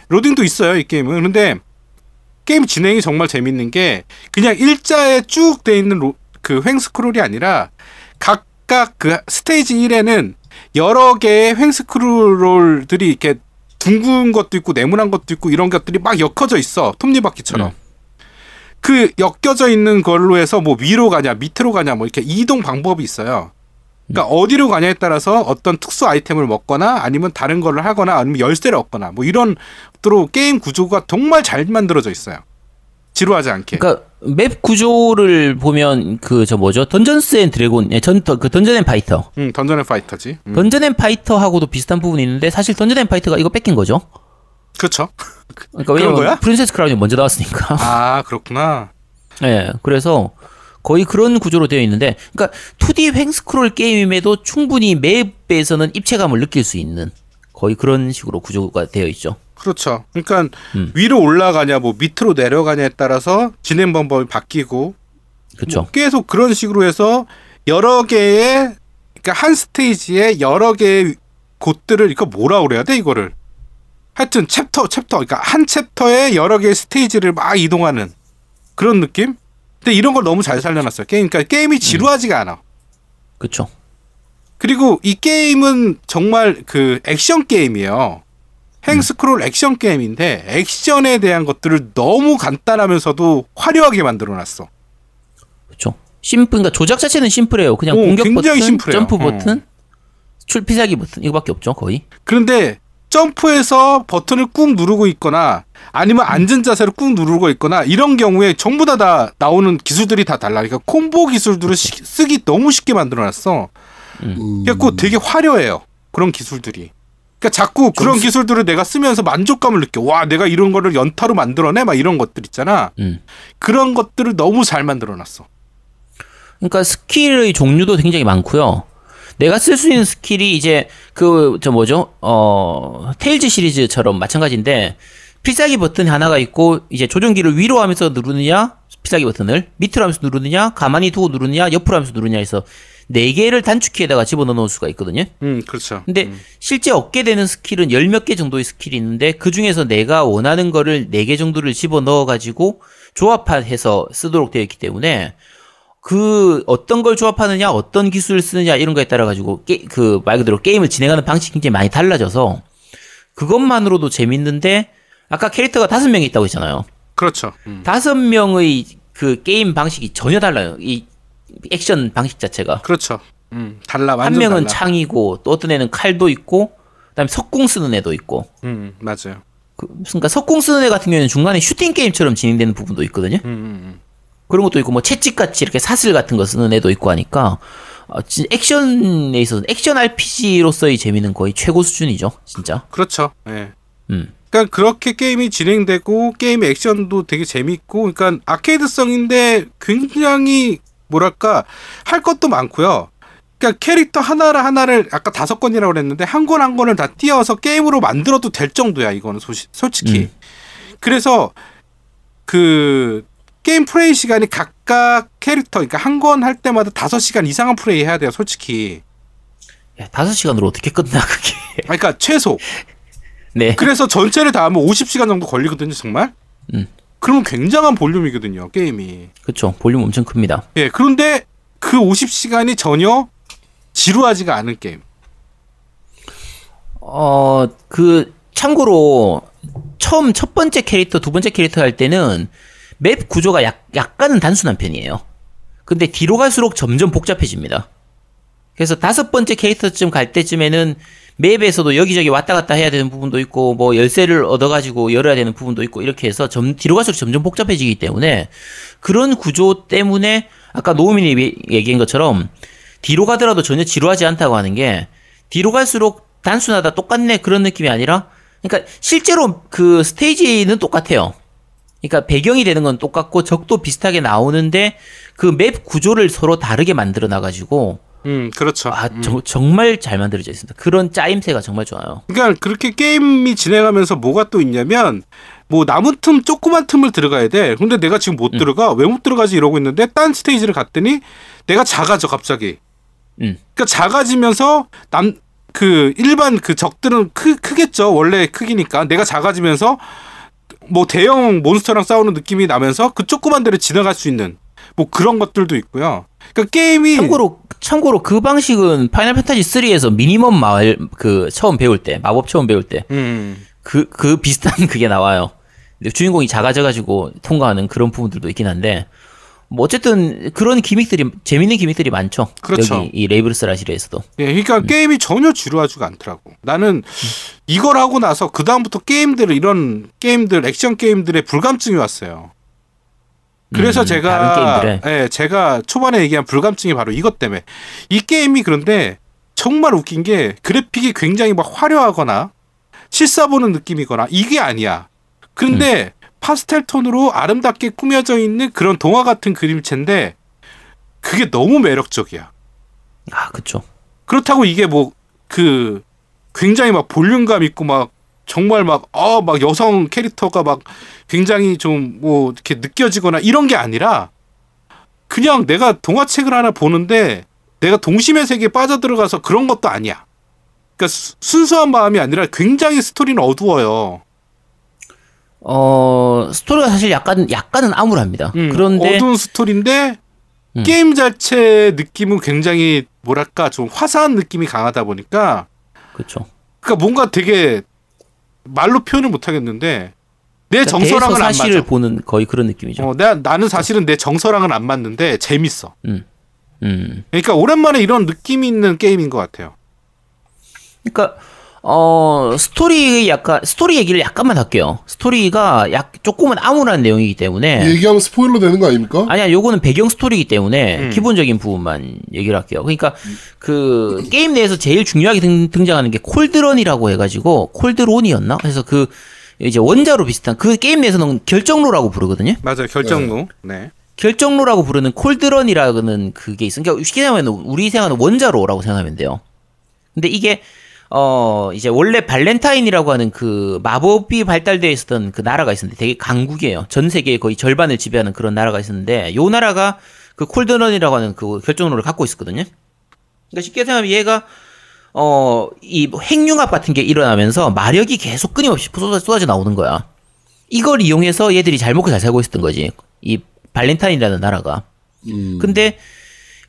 로딩도 있어요, 이 게임은. 근데 게임 진행이 정말 재밌는 게 그냥 일자에 쭉 돼 있는 로, 그 횡 스크롤이 아니라 각각 그 스테이지 1에는 여러 개의 횡 스크롤들이 이렇게 둥근 것도 있고 네모난 것도 있고 이런 것들이 막 엮어져 있어. 톱니바퀴처럼. 음. 그 엮여져 있는 걸로 해서 뭐 위로 가냐 밑으로 가냐 뭐 이렇게 이동 방법이 있어요. 그러니까 어디로 가냐에 따라서 어떤 특수 아이템을 먹거나 아니면 다른 거를 하거나 아니면 열쇠를 얻거나 뭐 이런 것으로 게임 구조가 정말 잘 만들어져 있어요. 지루하지 않게. 그러니까 맵 구조를 보면 그 저 뭐죠? 던전스 앤 드래곤, 예, 전, 그 던전 앤 파이터. 음, 던전 앤 파이터지. 음. 던전 앤 파이터하고도 비슷한 부분이 있는데 사실 던전 앤 파이터가 이거 베낀 거죠. 그렇죠. 그러니까 왜냐면 거야? 프린세스 크라운이 먼저 나왔으니까. 아, 그렇구나. 예. 그래서 거의 그런 구조로 되어 있는데 그러니까 2D 횡스크롤 게임임에도 충분히 맵에서는 입체감을 느낄 수 있는 거의 그런 식으로 구조가 되어 있죠. 그렇죠. 그러니까 음. 위로 올라가냐 뭐 밑으로 내려가냐에 따라서 진행 방법이 바뀌고 그렇죠. 뭐 계속 그런 식으로 해서 여러 개의 그러니까 한 스테이지에 여러 개의 곳들을 이거 뭐라 그래야 돼 이거를 하여튼 챕터 챕터 그러니까 한 챕터에 여러 개의 스테이지를 막 이동하는 그런 느낌? 근데 이런 걸 너무 잘 살려놨어요 게임 그러니까 게임이 지루하지가 않아 그렇죠. 그리고 이 게임은 정말 그 액션 게임이에요. 횡스크롤 액션 게임인데 액션에 대한 것들을 너무 간단하면서도 화려하게 만들어 놨어. 그렇죠. 심플 그러니까 조작 자체는 심플해요. 그냥 오, 공격 굉장히 버튼, 심플해요. 점프 어. 버튼, 출피사기 버튼 이거밖에 없죠, 거의. 그런데 점프해서 버튼을 꾹 누르고 있거나 아니면 앉은 자세로 꾹 누르고 있거나 이런 경우에 전부 다, 다 나오는 기술들이 다 달라. 그러니까 콤보 기술들을 시- 쓰기 너무 쉽게 만들어놨어. 음. 그래갖고 되게 화려해요. 그런 기술들이. 그러니까 자꾸 그런 기술들을 내가 쓰면서 만족감을 느껴. 와, 내가 이런 거를 연타로 만들어내? 막 이런 것들 있잖아. 음. 그런 것들을 너무 잘 만들어놨어. 그러니까 스킬의 종류도 굉장히 많고요. 내가 쓸 수 있는 스킬이 이제 그 저 뭐죠? 어 테일즈 시리즈처럼 마찬가지인데 필살기 버튼 하나가 있고 이제 조종기를 위로 하면서 누르느냐 필살기 버튼을 밑으로 하면서 누르느냐 가만히 두고 누르느냐 옆으로 하면서 누르냐 해서 네 개를 단축키에다가 집어넣어 놓을 수가 있거든요. 음, 그렇죠. 근데 실제 얻게 되는 스킬은 열 몇 개 정도의 스킬이 있는데 그 중에서 내가 원하는 거를 네 개 정도를 집어 넣어 가지고 조합해서 쓰도록 되어 있기 때문에 그 어떤 걸 조합하느냐, 어떤 기술을 쓰느냐 이런 거에 따라 가지고 그 말 그대로 게임을 진행하는 방식이 굉장히 많이 달라져서 그것만으로도 재밌는데 아까 캐릭터가 다섯 명이 있다고 했잖아요. 그렇죠. 음. 다섯 명의 그 게임 방식이 전혀 달라요. 이 액션 방식 자체가. 그렇죠. 음, 달라. 한 완전 명은 달라. 창이고 또 어떤 애는 칼도 있고 그다음에 석궁 쓰는 애도 있고. 음, 맞아요. 그, 그러니까 석궁 쓰는 애 같은 경우에는 중간에 슈팅 게임처럼 진행되는 부분도 있거든요. 음, 음, 그런 것도 있고 뭐 채찍 같이 이렇게 사슬 같은 거 쓰는 애도 있고 하니까 어, 진 액션에 있어서 액션 RPG로서의 재미는 거의 최고 수준이죠, 진짜. 그렇죠. 예. 음. 그러니까 그렇게 게임이 진행되고 게임 액션도 되게 재밌고 그러니까 아케이드성인데 굉장히 뭐랄까 할 것도 많고요. 그러니까 캐릭터 하나를 하나를 아까 다섯 권이라고 그랬는데 한 권 한 권을 다 떼어서 게임으로 만들어도 될 정도야 이거는 소시, 솔직히. 음. 그래서 그 게임 플레이 시간이 각각 캐릭터 그러니까 한 권 할 때마다 다섯 시간 이상은 플레이 해야 돼요 솔직히. 야, 다섯 시간으로 어떻게 끝나 그게? 아니, 그러니까 최소 네. 그래서 전체를 다 하면 50시간 정도 걸리거든요, 정말. 음. 그러면 굉장한 볼륨이거든요, 게임이. 그렇죠. 볼륨 엄청 큽니다. 예, 그런데 그 50시간이 전혀 지루하지가 않은 게임. 어, 그, 참고로, 처음 첫 번째 캐릭터, 두 번째 캐릭터 할 때는 맵 구조가 약, 약간은 단순한 편이에요. 근데 뒤로 갈수록 점점 복잡해집니다. 그래서 다섯 번째 캐릭터쯤 갈 때쯤에는 맵에서도 여기저기 왔다 갔다 해야 되는 부분도 있고, 뭐 열쇠를 얻어가지고 열어야 되는 부분도 있고, 이렇게 해서 점, 뒤로 갈수록 점점 복잡해지기 때문에 그런 구조 때문에 아까 노우민이 얘기한 것처럼 뒤로 가더라도 전혀 지루하지 않다고 하는 게 뒤로 갈수록 단순하다 똑같네 그런 느낌이 아니라 그러니까 실제로 그 스테이지는 똑같아요. 그러니까 배경이 되는 건 똑같고 적도 비슷하게 나오는데 그 맵 구조를 서로 다르게 만들어 놔가지고 음, 그렇죠. 아 음. 정- 정말 잘 만들어져 있습니다. 그런 짜임새가 정말 좋아요. 그러니까 그렇게 게임이 진행하면서 뭐가 또 있냐면 뭐 남은 틈 조그만 틈을 들어가야 돼. 근데 내가 지금 못 들어가. 왜 못 들어가지 이러고 있는데 딴 스테이지를 갔더니 내가 작아져 갑자기. 음. 그러니까 작아지면서 남 그 일반 그 적들은 크, 크겠죠. 원래 크기니까 내가 작아지면서 뭐 대형 몬스터랑 싸우는 느낌이 나면서 그 조그만 데를 지나갈 수 있는 뭐 그런 것들도 있고요. 그러니까 게임이 참고로 참고로 그 방식은 파이널 판타지 3에서 미니멈 마을 그 처음 배울 때 마법 처음 배울 때 음. 그, 그 비슷한 그게 나와요. 근데 주인공이 작아져가지고 통과하는 그런 부분들도 있긴 한데, 뭐 어쨌든 그런 gimmick들이, 재밌는 gimmick들이 많죠. 그렇죠. 여기 이 레이브스라시르에서도. 예, 그러니까 게임이 전혀 지루하지가 않더라고. 나는 이걸 하고 나서 그 다음부터 게임들 이런 게임들 액션 게임들의 불감증이 왔어요. 그래서 음, 제가? 예, 제가 초반에 얘기한 불감증이 바로 이것 때문에 이 게임이 그런데 정말 웃긴 게 그래픽이 굉장히 막 화려하거나 실사 보는 느낌이거나 이게 아니야. 그런데 파스텔 톤으로 아름답게 꾸며져 있는 그런 동화 같은 그림체인데 그게 너무 매력적이야. 아, 그쵸. 그렇다고 이게 뭐 그 굉장히 막 볼륨감 있고 막 정말 막 어 막 여성 캐릭터가 막 굉장히 좀 뭐 이렇게 느껴지거나 이런 게 아니라 그냥 내가 동화책을 하나 보는데 내가 동심의 세계에 빠져들어가서 그런 것도 아니야. 그러니까 수- 순수한 마음이 아니라 굉장히 스토리는 어두워요. 어, 스토리가 사실 약간, 약간은 암울합니다. 음, 그런데, 어두운 스토리인데 음. 게임 자체 느낌은 굉장히 뭐랄까 좀 화사한 느낌이 강하다 보니까 그쵸. 그러니까 뭔가 되게 말로 표현을 못 하겠는데 내 정서랑은 안 그러니까 사실을 맞아. 보는 거의 그런 느낌이죠. 어, 내가 나는 사실은 내 정서랑은 안 맞는데 재밌어. 음. 그러니까 오랜만에 이런 느낌이 있는 게임인 것 같아요. 그러니까 어 스토리 약간 스토리 얘기를 약간만 할게요. 스토리가 약 조금은 암울한 내용이기 때문에 얘기하면 스포일러 되는 거 아닙니까? 아니야 요거는 배경 스토리이기 때문에 음. 기본적인 부분만 얘기를 할게요. 그러니까 그 게임 내에서 제일 중요하게 등, 등장하는 게 Cauldron이라고 해가지고 Cauldron이었나? 그래서 그 이제 원자로 비슷한 그 게임 내에서는 결정로라고 부르거든요. 맞아요. 결정로. 네. 결정로라고 부르는 Cauldron이라는 그게 있어. 그러니까 쉽게 생각하면 우리 생각하는 원자로라고 생각하면 돼요. 근데 이게 어 이제 원래 발렌타인이라고 하는 그 마법이 발달되어 있었던 그 나라가 있었는데 되게 강국이에요. 전 세계의 거의 절반을 지배하는 그런 나라가 있었는데 요 나라가 그 Cauldron이라고 하는 그 결정로를 갖고 있었거든요. 그러니까 쉽게 생각하면 얘가 어 이 핵융합 같은 게 일어나면서 마력이 계속 끊임없이 쏟아져, 쏟아져 나오는 거야. 이걸 이용해서 얘들이 잘 먹고 잘 살고 있었던 거지. 이 발렌타인이라는 나라가. 음. 근데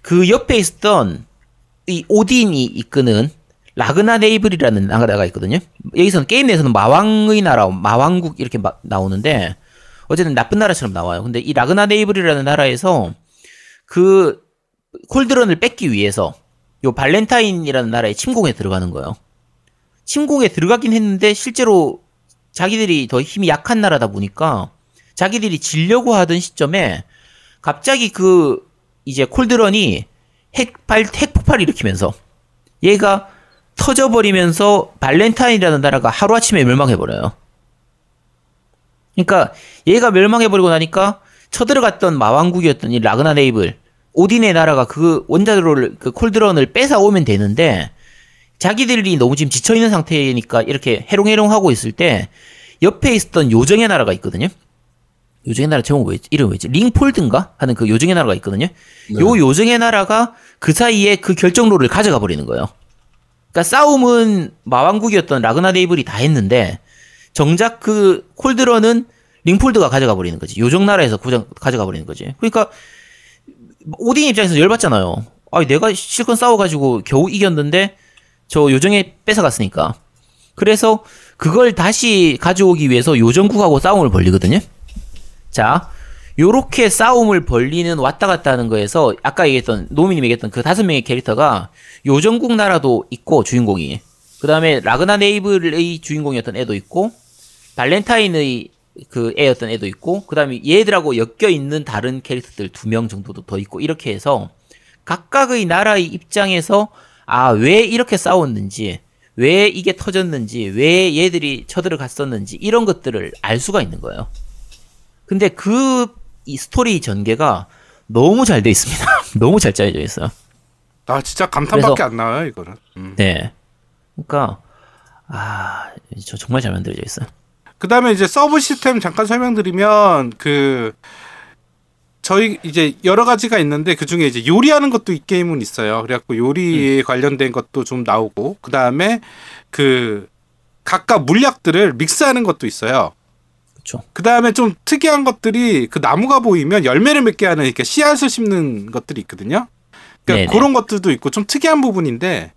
그 옆에 있었던 이 오딘이 이끄는 라그나 네이블이라는 나라가 있거든요. 여기서는 게임 내에서는 마왕의 나라, 마왕국 이렇게 마- 나오는데 어쨌든 나쁜 나라처럼 나와요. 근데 이 라그나 네이블이라는 나라에서 그 Cauldron을 뺏기 위해서 요 발렌타인이라는 나라에 침공에 들어가는 거예요. 침공에 들어가긴 했는데 실제로 자기들이 더 힘이 약한 나라다 보니까 자기들이 지려고 하던 시점에 갑자기 그 이제 Cauldron이 핵발 핵폭발을 일으키면서 얘가 터져버리면서 발렌타인이라는 나라가 하루아침에 멸망해버려요. 그러니까 얘가 멸망해버리고 나니까 쳐들어갔던 마왕국이었던 이 라그나 네이블 오딘의 나라가 그 원자로를 그 Cauldron을 뺏어 오면 되는데 자기들이 너무 지금 지쳐있는 상태니까 이렇게 해롱해롱 하고 있을 때 옆에 있었던 요정의 나라가 있거든요. 요정의 나라 제목 뭐였지? 이름 뭐였지? 링폴드인가? 하는 그 요정의 나라가 있거든요. 요 요정의 나라가 그 사이에 그 결정로를 가져가 버리는 거예요. 그러니까 싸움은 마왕국이었던 라그나 데이블이 다 했는데 정작 그 콜드런은 링폴드가 가져가 버리는 거지. 요정 나라에서 고장 가져가 버리는 거지. 그러니까 오딘 입장에서 열받잖아요. 아, 내가 실컷 싸워가지고 겨우 이겼는데 저 요정에 뺏어갔으니까. 그래서 그걸 다시 가져오기 위해서 요정국하고 싸움을 벌리거든요. 자, 요렇게 싸움을 벌리는 왔다 갔다 하는 거에서 아까 얘기했던 노미님 얘기했던 그 다섯 명의 캐릭터가 요정국 나라도 있고 주인공이 그 다음에 라그나 네이블의 주인공이었던 애도 있고 발렌타인의 그 애였던 애도 있고 그 다음에 얘들하고 엮여 있는 다른 캐릭터들 두 명 정도도 더 있고 이렇게 해서 각각의 나라의 입장에서 아 왜 이렇게 싸웠는지 왜 이게 터졌는지 왜 얘들이 쳐들어갔었는지 이런 것들을 알 수가 있는 거예요. 근데 그 이 스토리 전개가 너무 잘 돼 있습니다. 너무 잘 짜여져 있어요. 아 진짜 감탄밖에 안 나와요 이거는. 음. 네. 그러니까 아, 저 정말 잘 만들어져 있어요. 그다음에 이제 서브 시스템 잠깐 설명드리면 그 저희 이제 여러 가지가 있는데 그 중에 이제 요리하는 것도 이 게임은 있어요. 그래갖고 요리에 음. 관련된 것도 좀 나오고 그 다음에 그 각각 물약들을 믹스하는 것도 있어요. 그렇죠. 그 다음에 좀 특이한 것들이 그 나무가 보이면 열매를 맺게 하는 이렇게 씨앗을 심는 것들이 있거든요. 그러니까 네네. 그런 것들도 있고 좀 특이한 부분인데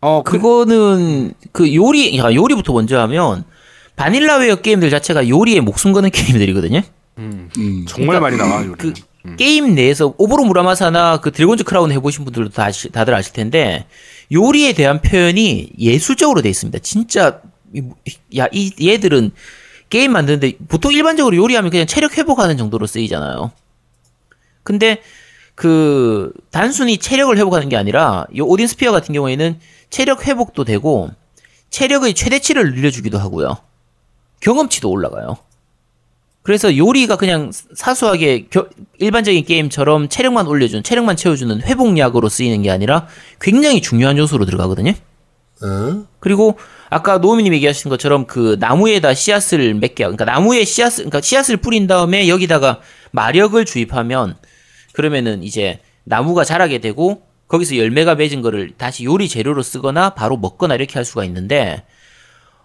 어 그, 그거는 그 요리 야, 요리부터 먼저 하면 Vanillaware 게임들 자체가 요리에 목숨 거는 게임들이거든요. 음, 음. 정말 그러니까 많이 나와 요리. 그 게임 내에서 오보로 무라마사나 그 Dragon's Crown 해보신 분들도 다 아시, 다들 아실 텐데 요리에 대한 표현이 예술적으로 돼 있습니다. 진짜 야 이 얘들은 게임 만드는데 보통 일반적으로 요리하면 그냥 체력 회복하는 정도로 쓰이잖아요. 근데 그 단순히 체력을 회복하는 게 아니라 이 Odin Sphere 같은 경우에는 체력 회복도 되고 체력의 최대치를 늘려주기도 하고요. 경험치도 올라가요. 그래서 요리가 그냥 사소하게 겨- 일반적인 게임처럼 체력만 올려준, 체력만 채워주는 회복약으로 쓰이는 게 아니라 굉장히 중요한 요소로 들어가거든요. 에? 그리고 아까 노우미님 얘기하신 것처럼 그 나무에다 씨앗을 몇 개, 그러니까 나무에 씨앗을, 그러니까 씨앗을 뿌린 다음에 여기다가 마력을 주입하면 그러면은 이제 나무가 자라게 되고 거기서 열매가 맺은 거를 다시 요리 재료로 쓰거나 바로 먹거나 이렇게 할 수가 있는데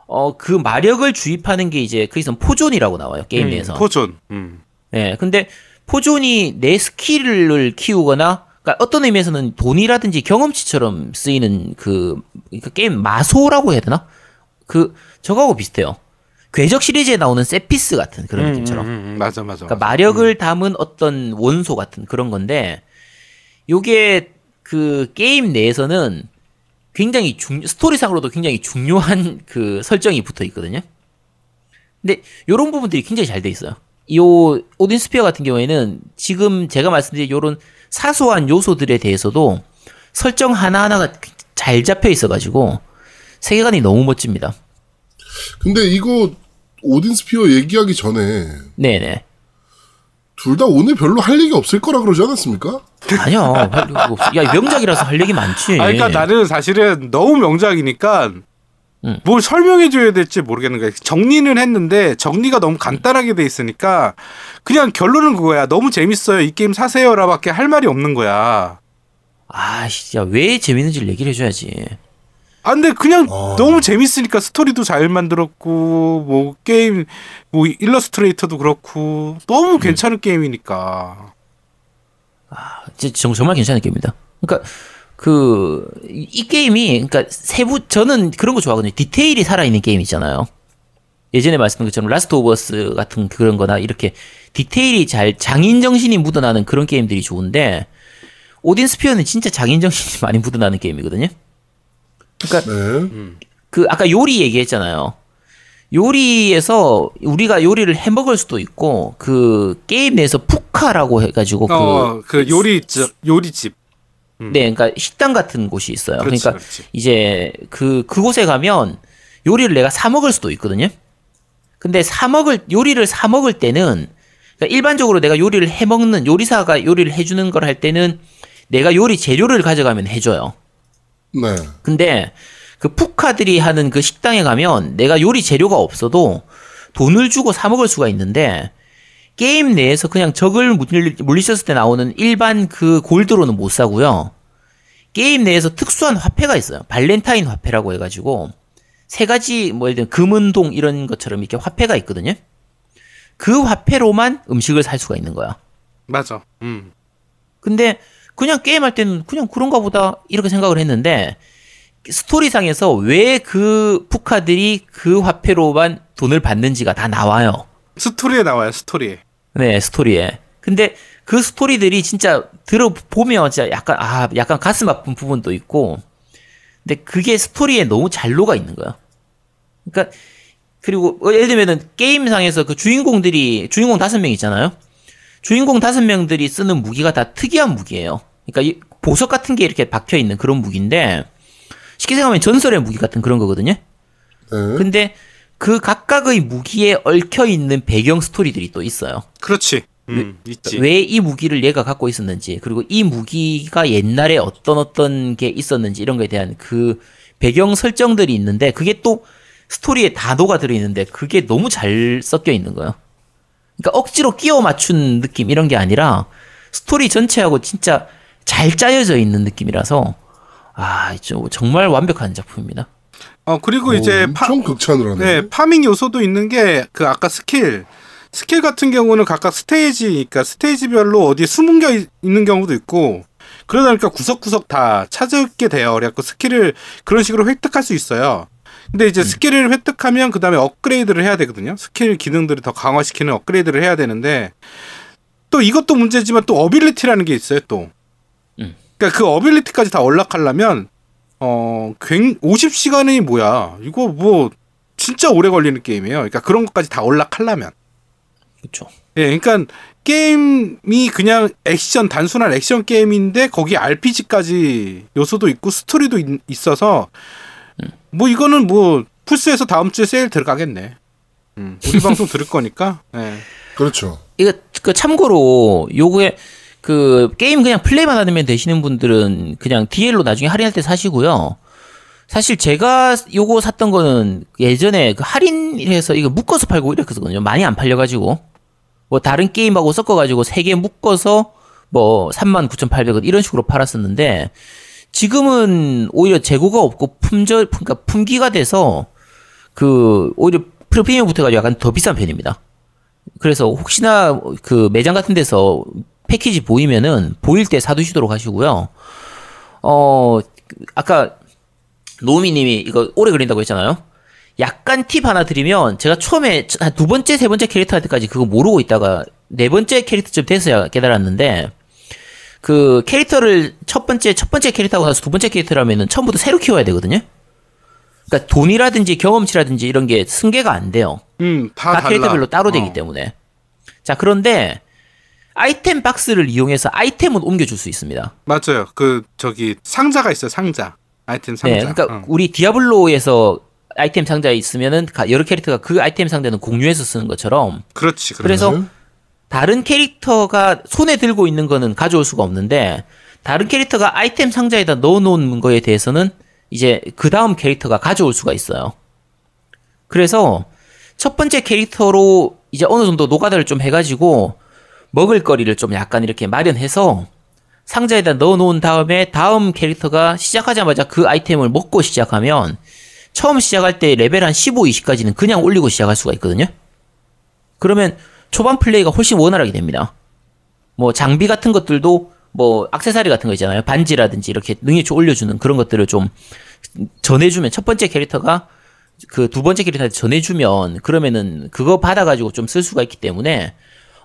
어 그 마력을 주입하는 게 이제 거기서 포존이라고 나와요 게임 음, 내에서. 포존. 음. 예, 근데 포존이 내 스킬을 키우거나, 그러니까 어떤 의미에서는 돈이라든지 경험치처럼 쓰이는 그, 그 게임 마소라고 해야 되나? 그 저거하고 비슷해요. 궤적 시리즈에 나오는 세피스 같은 그런 음, 느낌처럼. 음, 음, 맞아 맞아. 그러니까 맞아. 마력을 담은 어떤 원소 같은 그런 건데, 요게 그 게임 내에서는 굉장히 중, 스토리상으로도 굉장히 중요한 그 설정이 붙어 있거든요. 근데 요런 부분들이 굉장히 잘 돼 있어요. 요 Odin Sphere 같은 경우에는 지금 제가 말씀드린 요런 사소한 요소들에 대해서도 설정 하나하나가 잘 잡혀 있어가지고 세계관이 너무 멋집니다. 근데 이거 Odin Sphere 얘기하기 전에 네네. 둘 다 오늘 별로 할 얘기 없을 거라 그러지 않았습니까? 아니요. 없어. 야, 명작이라서 할 얘기 많지. 아, 그러니까 나는 사실은 너무 명작이니까 음. 뭘 설명해줘야 될지 모르겠는 거야. 정리는 했는데 정리가 너무 간단하게 돼 있으니까 그냥 결론은 그거야. 너무 재밌어요. 이 게임 사세요라밖에 할 말이 없는 거야. 아 진짜 왜 재밌는지를 얘기를 해줘야지. 아 근데 그냥 어. 너무 재밌으니까 스토리도 잘 만들었고 뭐 게임 뭐 일러스트레이터도 그렇고 너무 괜찮은 게임이니까 진짜 정- 정말 괜찮은 게임입니다. 그러니까 그 이 게임이 그러니까 세부 저는 그런 거 좋아하거든요. 디테일이 살아 있는 게임 있잖아요. 예전에 말씀드린 것처럼 Last of Us 같은 그런 거나 이렇게 디테일이 잘 장인 정신이 묻어나는 그런 게임들이 좋은데 Odin Sphere는 진짜 장인 정신이 많이 묻어나는 게임이거든요. 그러니까 네. 그 아까 요리 얘기했잖아요. 요리에서 우리가 요리를 해 먹을 수도 있고 그 게임 내에서 푸카라고 해가지고 그어그 요리집 요리집 네, 그러니까 식당 같은 곳이 있어요. 음. 그렇지, 그러니까 그렇지. 이제 그 그곳에 가면 요리를 내가 사 먹을 수도 있거든요. 근데 사 먹을 요리를 사 먹을 때는 그러니까 일반적으로 내가 요리를 해 먹는 요리사가 요리를 해주는 걸 할 때는 내가 요리 재료를 가져가면 해줘요. 네. 근데 그 푸카들이 하는 그 식당에 가면 내가 요리 재료가 없어도 돈을 주고 사 먹을 수가 있는데 게임 내에서 그냥 적을 물리- 물리쳤을 때 나오는 일반 그 골드로는 못 사고요. 게임 내에서 특수한 화폐가 있어요. 발렌타인 화폐라고 해가지고 세 가지 뭐 예를 들면 금은동 이런 것처럼 이렇게 화폐가 있거든요. 그 화폐로만 음식을 살 수가 있는 거야. 맞아. 음. 근데 그냥 게임할 때는 그냥 그런가 보다 이렇게 생각을 했는데 스토리상에서 왜 그 푸카들이 그 화폐로만 돈을 받는지가 다 나와요. 스토리에 나와요 스토리에. 네, 스토리에. 근데 그 스토리들이 진짜 들어보면 진짜 약간, 아, 약간 가슴 아픈 부분도 있고, 근데 그게 스토리에 너무 잘 녹아 있는 거야. 그러니까, 그리고 어, 예를 들면은 게임상에서 그 주인공들이, 주인공 다섯 명 있잖아요? 주인공 다섯 명들이 쓰는 무기가 다 특이한 무기예요. 그러니까 이 보석 같은 게 이렇게 박혀 있는 그런 무기인데, 쉽게 생각하면 전설의 무기 같은 그런 거거든요? 네. 근데 그 각각의 무기에 얽혀 있는 배경 스토리들이 또 있어요. 그렇지. 음, 있지. 왜 이 무기를 얘가 갖고 있었는지 그리고 이 무기가 옛날에 어떤 어떤 게 있었는지 이런 거에 대한 그 배경 설정들이 있는데 그게 또 스토리에 다 녹아 들어 있는데 그게 너무 잘 섞여 있는 거예요. 그러니까 억지로 끼워 맞춘 느낌 이런 게 아니라 스토리 전체하고 진짜 잘 짜여져 있는 느낌이라서 아, 저 정말 완벽한 작품입니다. 어 그리고 이제 파, 엄청 극찬을 하네. 네, farming 요소도 있는 게 그 아까 스킬 스킬 같은 경우는 각각 스테이지 그러니까 스테이지별로 어디에 숨은 게 있- 있는 경우도 있고 그러다 보니까 구석구석 다 찾게 돼요. 그래갖고 스킬을 그런 식으로 획득할 수 있어요. 근데 이제 스킬을 획득하면 그 다음에 업그레이드를 해야 되거든요. 스킬 기능들을 더 강화시키는 업그레이드를 해야 되는데 또 이것도 문제지만 또 ability라는 게 있어요. 또 음. 그러니까 그 ability까지 다 올라가려면 어, 굉 50시간이 뭐야? 이거 뭐 진짜 오래 걸리는 게임이에요. 그러니까 그런 것까지 다 올라가려면. 그렇죠. 예, 그러니까 게임이 그냥 액션 단순한 액션 게임인데 거기 RPG까지 요소도 있고 스토리도 있, 어서뭐 이거는 뭐 플스에서 다음 주에 세일 들어가겠네. 음, 우리 방송 들을 거니까. 예. 그렇죠. 이거 그 참고로 요거에 그 게임 그냥 플레이만 하면 되시는 분들은 그냥 DL로 나중에 할인할 때 사시고요. 사실 제가 요거 샀던 거는 예전에 그 할인해서 이거 묶어서 팔고 이랬거든요. 많이 안 팔려가지고 뭐 다른 게임하고 섞어가지고 세 개 묶어서 뭐 39,800원 이런 식으로 팔았었는데 지금은 오히려 재고가 없고 품절 그러니까 품기가 돼서 그 오히려 프리미엄 붙어가지고 약간 더 비싼 편입니다. 그래서 혹시나 그 매장 같은 데서 패키지 보이면은 보일 때 사두시도록 하시고요. 어 아까 노미님이 이거 오래 걸린다고 했잖아요. 약간 팁 하나 드리면 제가 처음에 한두 번째 세 번째 캐릭터 할 때까지 그거 모르고 있다가 네 번째 캐릭터쯤 돼서야 깨달았는데 그 캐릭터를 첫 번째 첫 번째 캐릭터하고 나서 두 번째 캐릭터라면은 처음부터 새로 키워야 되거든요. 그러니까 돈이라든지 경험치라든지 이런 게 승계가 안 돼요. 음, 다, 각 달라. 캐릭터별로 따로 되기 어. 때문에. 자, 그런데 아이템 박스를 이용해서 아이템은 옮겨줄 수 있습니다. 맞아요. 그 저기 상자가 있어요. 상자. 아이템 상자. 네, 그러니까 어. 우리 디아블로에서 아이템 상자에 있으면은 가- 여러 캐릭터가 그 아이템 상자는 공유해서 쓰는 것처럼 그렇지. 그렇지. 그래서 네. 다른 캐릭터가 손에 들고 있는 거는 가져올 수가 없는데 다른 캐릭터가 아이템 상자에다 넣어놓은 거에 대해서는 이제 그 다음 캐릭터가 가져올 수가 있어요. 그래서 첫 번째 캐릭터로 이제 어느 정도 노가다를 좀 해가지고 먹을 거리를 좀 약간 이렇게 마련해서 상자에다 넣어놓은 다음에 다음 캐릭터가 시작하자마자 그 아이템을 먹고 시작하면 처음 시작할 때 레벨 한 15, 20까지는 그냥 올리고 시작할 수가 있거든요. 그러면 초반 플레이가 훨씬 원활하게 됩니다. 뭐 장비 같은 것들도 뭐 악세사리 같은 거 있잖아요. 반지라든지 이렇게 능력치 올려주는 그런 것들을 좀 전해주면 첫 번째 캐릭터가 그 두 번째 캐릭터한테 전해주면 그러면은 그거 받아가지고 좀 쓸 수가 있기 때문에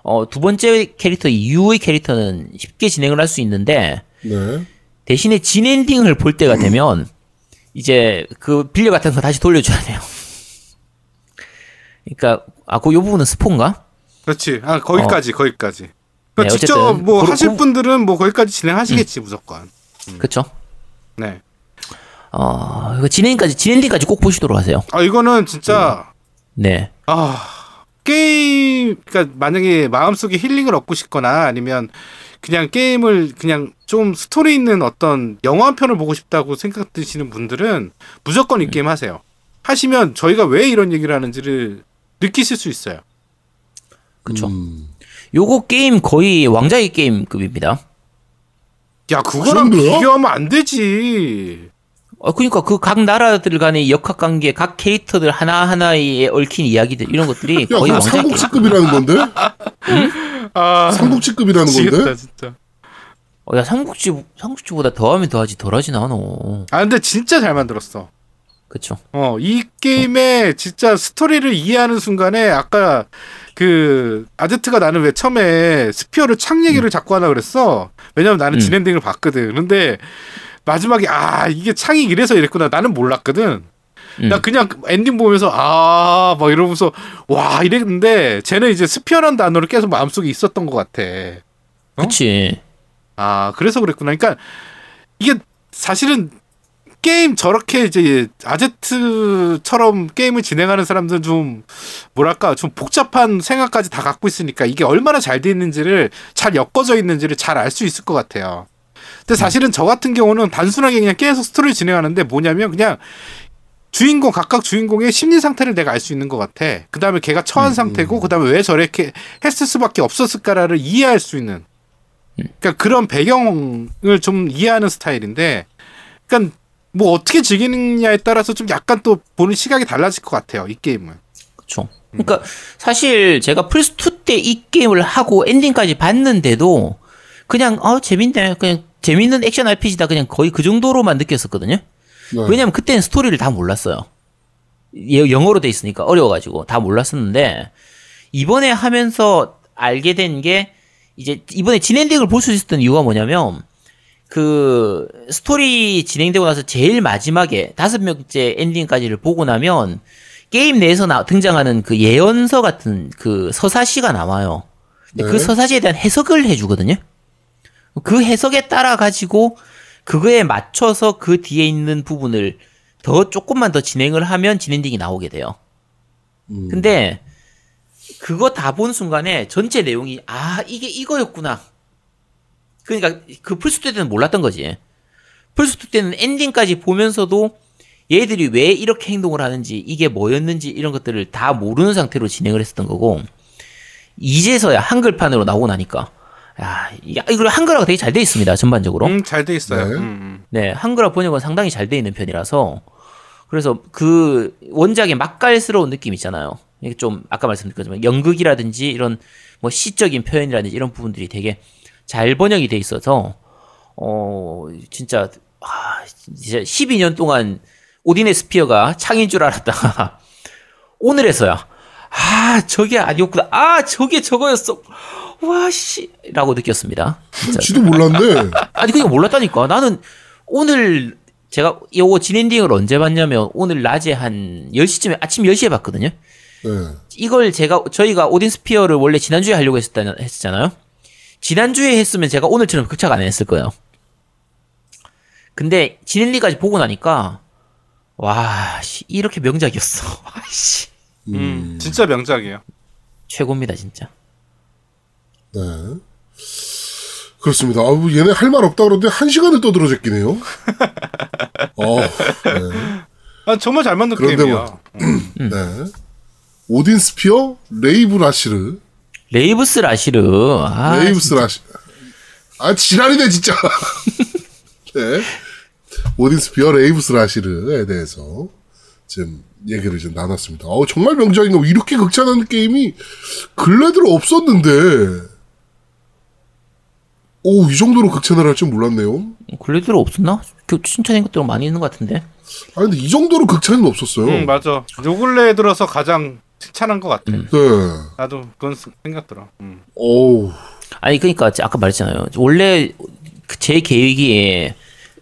어 두 번째 캐릭터 이후의 캐릭터는 쉽게 진행을 할 수 있는데 네. 대신에 진 엔딩을 볼 때가 되면 이제 그 빌려 같은 거 다시 돌려줘야 돼요. 그러니까 아그 요 부분은 스폰가? 그렇지. 아 거기까지 거기까지. 네, 그러니까 직접 어쨌든 뭐 그러- 하실 그- 분들은 뭐 거기까지 진행하시겠지 무조건. 그쵸? 네. 어 이거 진행까지 진 엔딩까지 꼭 보시도록 하세요. 아 이거는 진짜 네. 아 게임 그러니까 만약에 마음속에 힐링을 얻고 싶거나 아니면 그냥 게임을 그냥 좀 스토리 있는 어떤 영화 한 편을 보고 싶다고 생각 드시는 분들은 무조건 이 게임 하세요. 하시면 저희가 왜 이런 얘기를 하는지를 느끼실 수 있어요. 그쵸. 음. 요거 게임 거의 왕자의 게임급입니다. 야 그거랑 그? 비교하면 안 되지. 어, 그니까 그 각 나라들 간의 역학관계, 각 캐릭터들 하나하나에 얽힌 이야기들, 이런 것들이 야, 거의 왕자의 게임. 삼국지급이라는 건데? 아 삼국지급이라는 미치겠다 건데? 진짜. 어, 야, 삼국지, 삼국지보다 더하면 더하지, 덜하진 않아. 아 근데 진짜 잘 만들었어. 그쵸. 어, 이 게임의 진짜 스토리를 이해하는 순간에 아까 그 아제트가 나는 왜 처음에 sphere를 창 얘기를 자꾸 하나 그랬어. 왜냐면 나는 음. 진엔딩을 봤거든. 근데 마지막에 아 이게 창이 이래서 이랬구나. 나는 몰랐거든. 음. 나 그냥 엔딩 보면서 아 막 이러면서 와 이랬는데 쟤는 이제 sphere라는 단어를 계속 마음속에 있었던 것 같아. 어? 그치. 아, 그래서 그랬구나. 그러니까 이게 사실은 게임 저렇게 이제 아제트처럼 게임을 진행하는 사람들은 좀 뭐랄까 좀 복잡한 생각까지 다 갖고 있으니까 이게 얼마나 잘 돼 있는지를 잘 엮어져 있는지를 잘 알 수 있을 것 같아요. 근데 사실은 저 같은 경우는 단순하게 그냥 계속 스토리를 진행하는데 뭐냐면 그냥 주인공 각각 주인공의 심리 상태를 내가 알 수 있는 것 같아. 그 다음에 걔가 처한 상태고 그 다음에 왜 저렇게 했을 수밖에 없었을까를 이해할 수 있는. 그러니까 그런 배경을 좀 이해하는 스타일인데, 그러니까 뭐 어떻게 즐기느냐에 따라서 좀 약간 또 보는 시각이 달라질 것 같아요 이 게임은. 그쵸. 그러니까 사실 제가 플스 2 때 이 게임을 하고 엔딩까지 봤는데도 그냥, 어, 재밌네. 그냥 재밌는 액션 RPG다. 그냥 거의 그 정도로만 느꼈었거든요. 네. 왜냐면 그때는 스토리를 다 몰랐어요. 예, 영어로 돼 있으니까 어려워가지고 다 몰랐었는데 이번에 하면서 알게 된 게 이제 이번에 진엔딩을 볼 수 있었던 이유가 뭐냐면 그 스토리 진행되고 나서 제일 마지막에 다섯 명째 엔딩까지를 보고 나면 게임 내에서 나, 등장하는 그 예언서 같은 그 서사시가 나와요. 근데 그 네. 서사시에 대한 해석을 해주거든요. 그 해석에 따라 가지고 그거에 맞춰서 그 뒤에 있는 부분을 더 조금만 더 진행을 하면 진엔딩이 나오게 돼요. 음. 근데 그거 다 본 순간에 전체 내용이 아 이게 이거였구나. 그러니까 그 플스2 때는 몰랐던 거지. 플스2 때는 엔딩까지 보면서도 얘들이 왜 이렇게 행동을 하는지 이게 뭐였는지 이런 것들을 다 모르는 상태로 진행을 했었던 거고 이제서야 한글판으로 나오고 나니까 야 이거 한글화가 되게 잘 돼 있습니다 전반적으로. 음, 잘 돼 있어요. 네. 음, 음. 네, 한글화 번역은 상당히 잘 돼 있는 편이라서 그래서 그 원작의 맛깔스러운 느낌 있잖아요. 이게 좀 아까 말씀드렸지만 연극이라든지 이런 뭐 시적인 표현이라든지 이런 부분들이 되게 잘 번역이 돼 있어서 어 진짜 아 진짜 12년 동안 오딘의 스피어가 창인 줄 알았다가 오늘에서야 아 저게 아니었구나 아 저게 저거였어 와 씨 라고 느꼈습니다. 진짜. 지도 몰랐네. 아니 그냥 몰랐다니까. 나는 오늘 제가 요거 진엔딩을 언제 봤냐면 오늘 낮에 한 10시쯤에 아침 10시에 봤거든요. 네. 이걸 제가 저희가 오딘 스피어를 원래 지난주에 하려고 했었다, 했었잖아요. 지난주에 했으면 제가 오늘처럼 극착 안 했을 거예요. 근데 진엔딩까지 보고 나니까 와, 씨, 이렇게 명작이었어. 와, 씨. 음, 진짜 명작이에요. 최고입니다, 진짜. 네. 그렇습니다. 아우, 얘네 할 말 없다 그러는데 한 시간을 떠들어제꼈네요. 어, 네. 아, 정말 잘 만든 그런데 게임이야. 음. 네. 오딘 스피어, 레이브 라시르, 레이브스 라시르. 아, 레이브스 라시, 아, 지랄이네, 진짜. 네. 오딘 스피어 레이브스 라시르에 대해서 지금 얘기를 좀 나눴습니다. 어, 정말 명작인가? 이렇게 극찬하는 게임이 근래 들어 없었는데, 오, 이 정도로 극찬을 할 줄 몰랐네요. 근래 들어 없었나? 극찬인 것도 많이 있는 것 같은데. 아, 근데 이 정도로 극찬은 없었어요. 응 맞아. 요 근래 들어서 가장 칭찬한 것 같아. 네. 나도 그건 생각 들어. 음. 어우, 아니 그러니까 아까 말했잖아요. 원래 그 제 계획이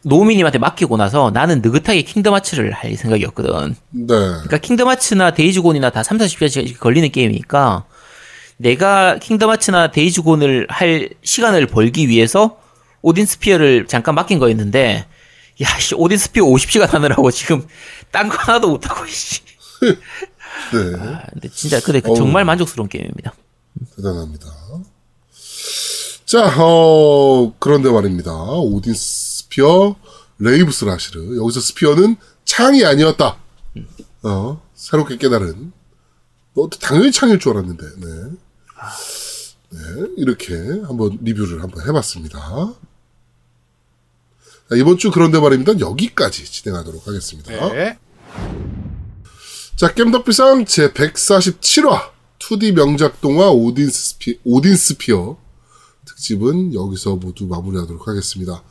노미님한테 맡기고 나서 나는 느긋하게 킹덤 하츠를 할 생각이었거든. 네. 그러니까 킹덤 하츠나 데이즈곤이나 다 3, 40시간씩 걸리는 게임이니까 내가 킹덤 하츠나 데이즈곤을 할 시간을 벌기 위해서 오딘 스피어를 잠깐 맡긴 거였는데 야, 씨, 오딘 스피어 50시간 하느라고 지금 딴 거 하나도 못 하고 씨. 네. 아, 근데 진짜 근데 그. 정말 만족스러운 게임입니다. 대단합니다. 자, 어, 그런데 말입니다. 오딘 스피어, 레이브스 라시르. 여기서 sphere는 창이 아니었다. 어, 새롭게 깨달은. 뭐, 당연히 창일 줄 알았는데, 네. 네, 이렇게 한번 리뷰를 한번 해봤습니다. 자, 이번 주 그런데 말입니다. 여기까지 진행하도록 하겠습니다. 네. 자, 겜덕비상 제 147화 2D 명작 동화 오딘 스피, 오딘 스피어 특집은 여기서 모두 마무리하도록 하겠습니다.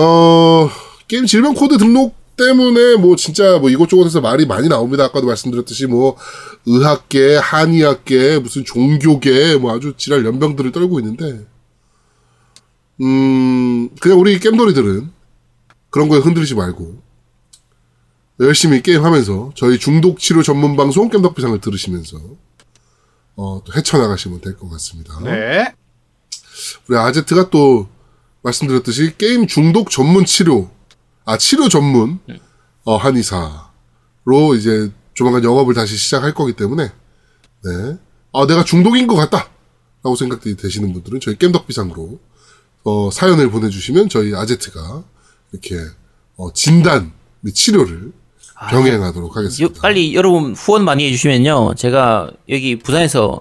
어, 게임 질병 코드 등록 때문에 뭐 진짜 뭐 이곳저곳에서 말이 많이 나옵니다. 아까도 말씀드렸듯이 뭐 의학계, 한의학계, 무슨 종교계 뭐 아주 지랄 염병들을 떨고 있는데 음, 그냥 우리 겜돌이들은 그런 거에 흔들리지 말고 열심히 게임하면서 저희 중독 치료 전문 방송 겜덕비상을 들으시면서 어, 또 헤쳐나가시면 될 것 같습니다. 네. 우리 아제트가 또 말씀드렸듯이 게임 중독 전문 치료, 아 치료 전문? 어, 한의사로 이제 조만간 영업을 다시 시작할 거기 때문에. 네, 아 내가 중독인 것 같다라고 생각이 되시는 분들은 저희 겜덕비상으로 어, 사연을 보내주시면 저희 아제트가 이렇게 어, 진단 및 치료를 병행하도록 요- 하겠습니다. 빨리 여러분 후원 많이 해주시면요. 제가 여기 부산에서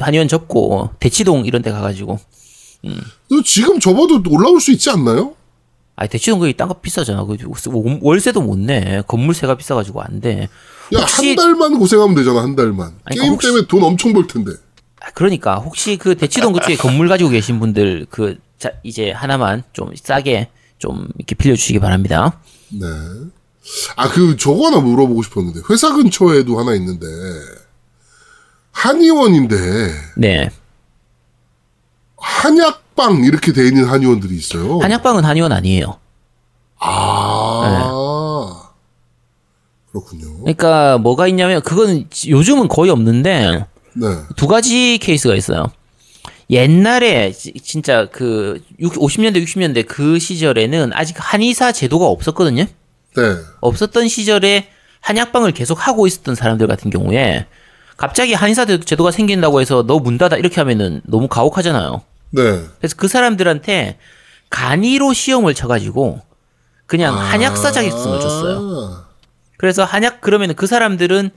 한의원 접고 대치동 이런 데 가가지고 너 지금 접어도 올라올 수 있지 않나요? 아 대치동 거기 땅값 비싸잖아. 그 월세도 못 내. 건물세가 비싸가지고 안 돼. 야, 한 달만 고생하면 되잖아, 한 달만. 아니, 게임 혹시- 때문에 돈 엄청 벌 텐데. 아, 그러니까 혹시 그 대치동 그쪽에 건물 가지고 계신 분들 그 자, 이제 하나만 좀 싸게 좀 이렇게 빌려주시기 바랍니다. 네. 아, 그, 저거 하나 물어보고 싶었는데, 회사 근처에도 하나 있는데, 한의원인데, 네. 한약방 이렇게 돼 있는 한의원들이 있어요. 한약방은 한의원 아니에요. 아. 그렇군요. 그러니까 뭐가 있냐면 지- 요즘은 거의 없는데 네. 두 가지 케이스가 있어요. 옛날에 지- 진짜 그 50년대 60년대 그 시절에는 아직 한의사 제도가 없었거든요. 네. 없었던 시절에 한약방을 계속 하고 있었던 사람들 같은 경우에 갑자기 한의사 제- 제도가 생긴다고 해서 너 문 닫아 이렇게 하면은 너무 가혹하잖아요. 네. 그래서 그 사람들한테 간이로 시험을 쳐가지고 그냥 한약사 자격증을 줬어요. 아. 그래서 한약 그러면은 그 사람들은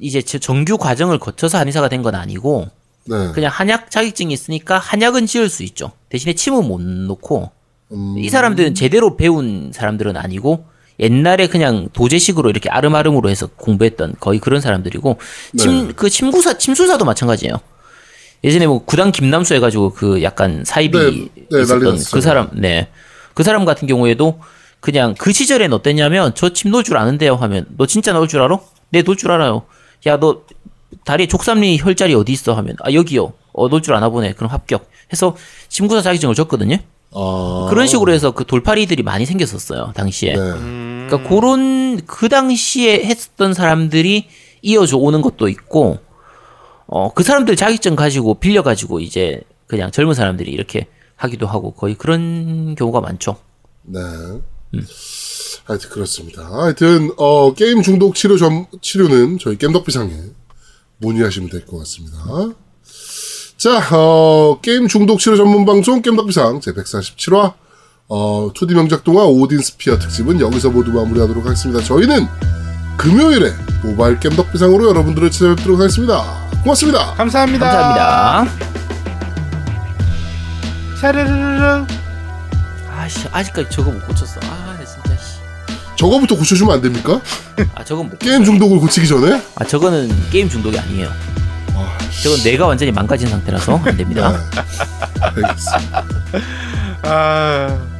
이제 저- 정규 과정을 거쳐서 한의사가 된 건 아니고 네. 그냥 한약 자격증이 있으니까 한약은 지을 수 있죠. 대신에 침은 못 놓고 음, 이 사람들은 제대로 배운 사람들은 아니고 옛날에 그냥 도제식으로 이렇게 아름아름으로 해서 공부했던 거의 그런 사람들이고 침 네. 그 침구사 침수사도 마찬가지예요. 예전에 뭐 구단 김남수 해가지고 그 약간 사입이 네, 네, 있었던. 그 사람 네 그 사람 같은 경우에도 그냥 그 시절엔 어땠냐면 저침 놓을 줄 아는데요 하면 너 진짜 넣을 줄 알아? 네 놓을 줄 알아요. 야 너 다리에 족삼리 혈자리 어디 있어 하면 아 여기요. 어 놓을 줄 아나 보네. 그럼 합격. 해서 침구사 자격증을 줬거든요. 아. 그런 식으로 해서 그 돌팔이들이 많이 생겼었어요 당시에. 네. 음. 그러니까 그런 그 당시에 했었던 사람들이 이어져 오는 것도 있고, 어 그 사람들 자격증 가지고 빌려 가지고 이제 그냥 젊은 사람들이 이렇게 하기도 하고 거의 그런 경우가 많죠. 네. 하여튼 그렇습니다. 하여튼 어 게임 중독 치료 점 치료는 저희 겜덕비상에 문의하시면 될 것 같습니다. 자, 어 게임 중독 치료 전문 방송 겜덕비상 제 147화 어 2D 명작 동화 오딘 스피어 특집은 여기서 모두 마무리하도록 하겠습니다. 저희는 금요일에 모바일 겜덕비상으로 여러분들을 찾아뵙도록 하겠습니다. 고맙습니다. 감사합니다. 감사합니다. 샤르르르. 아씨 아직까지 저거 못 고쳤어. 아 진짜. 씨. 저거부터 고쳐주면 안 됩니까? 아 저건 못. 게임 중독을 고치기 전에? 아 저거는 게임 중독이 아니에요. 아, 저건 뇌가 완전히 망가진 상태라서 안 됩니다. 네. 알겠습니다. 아.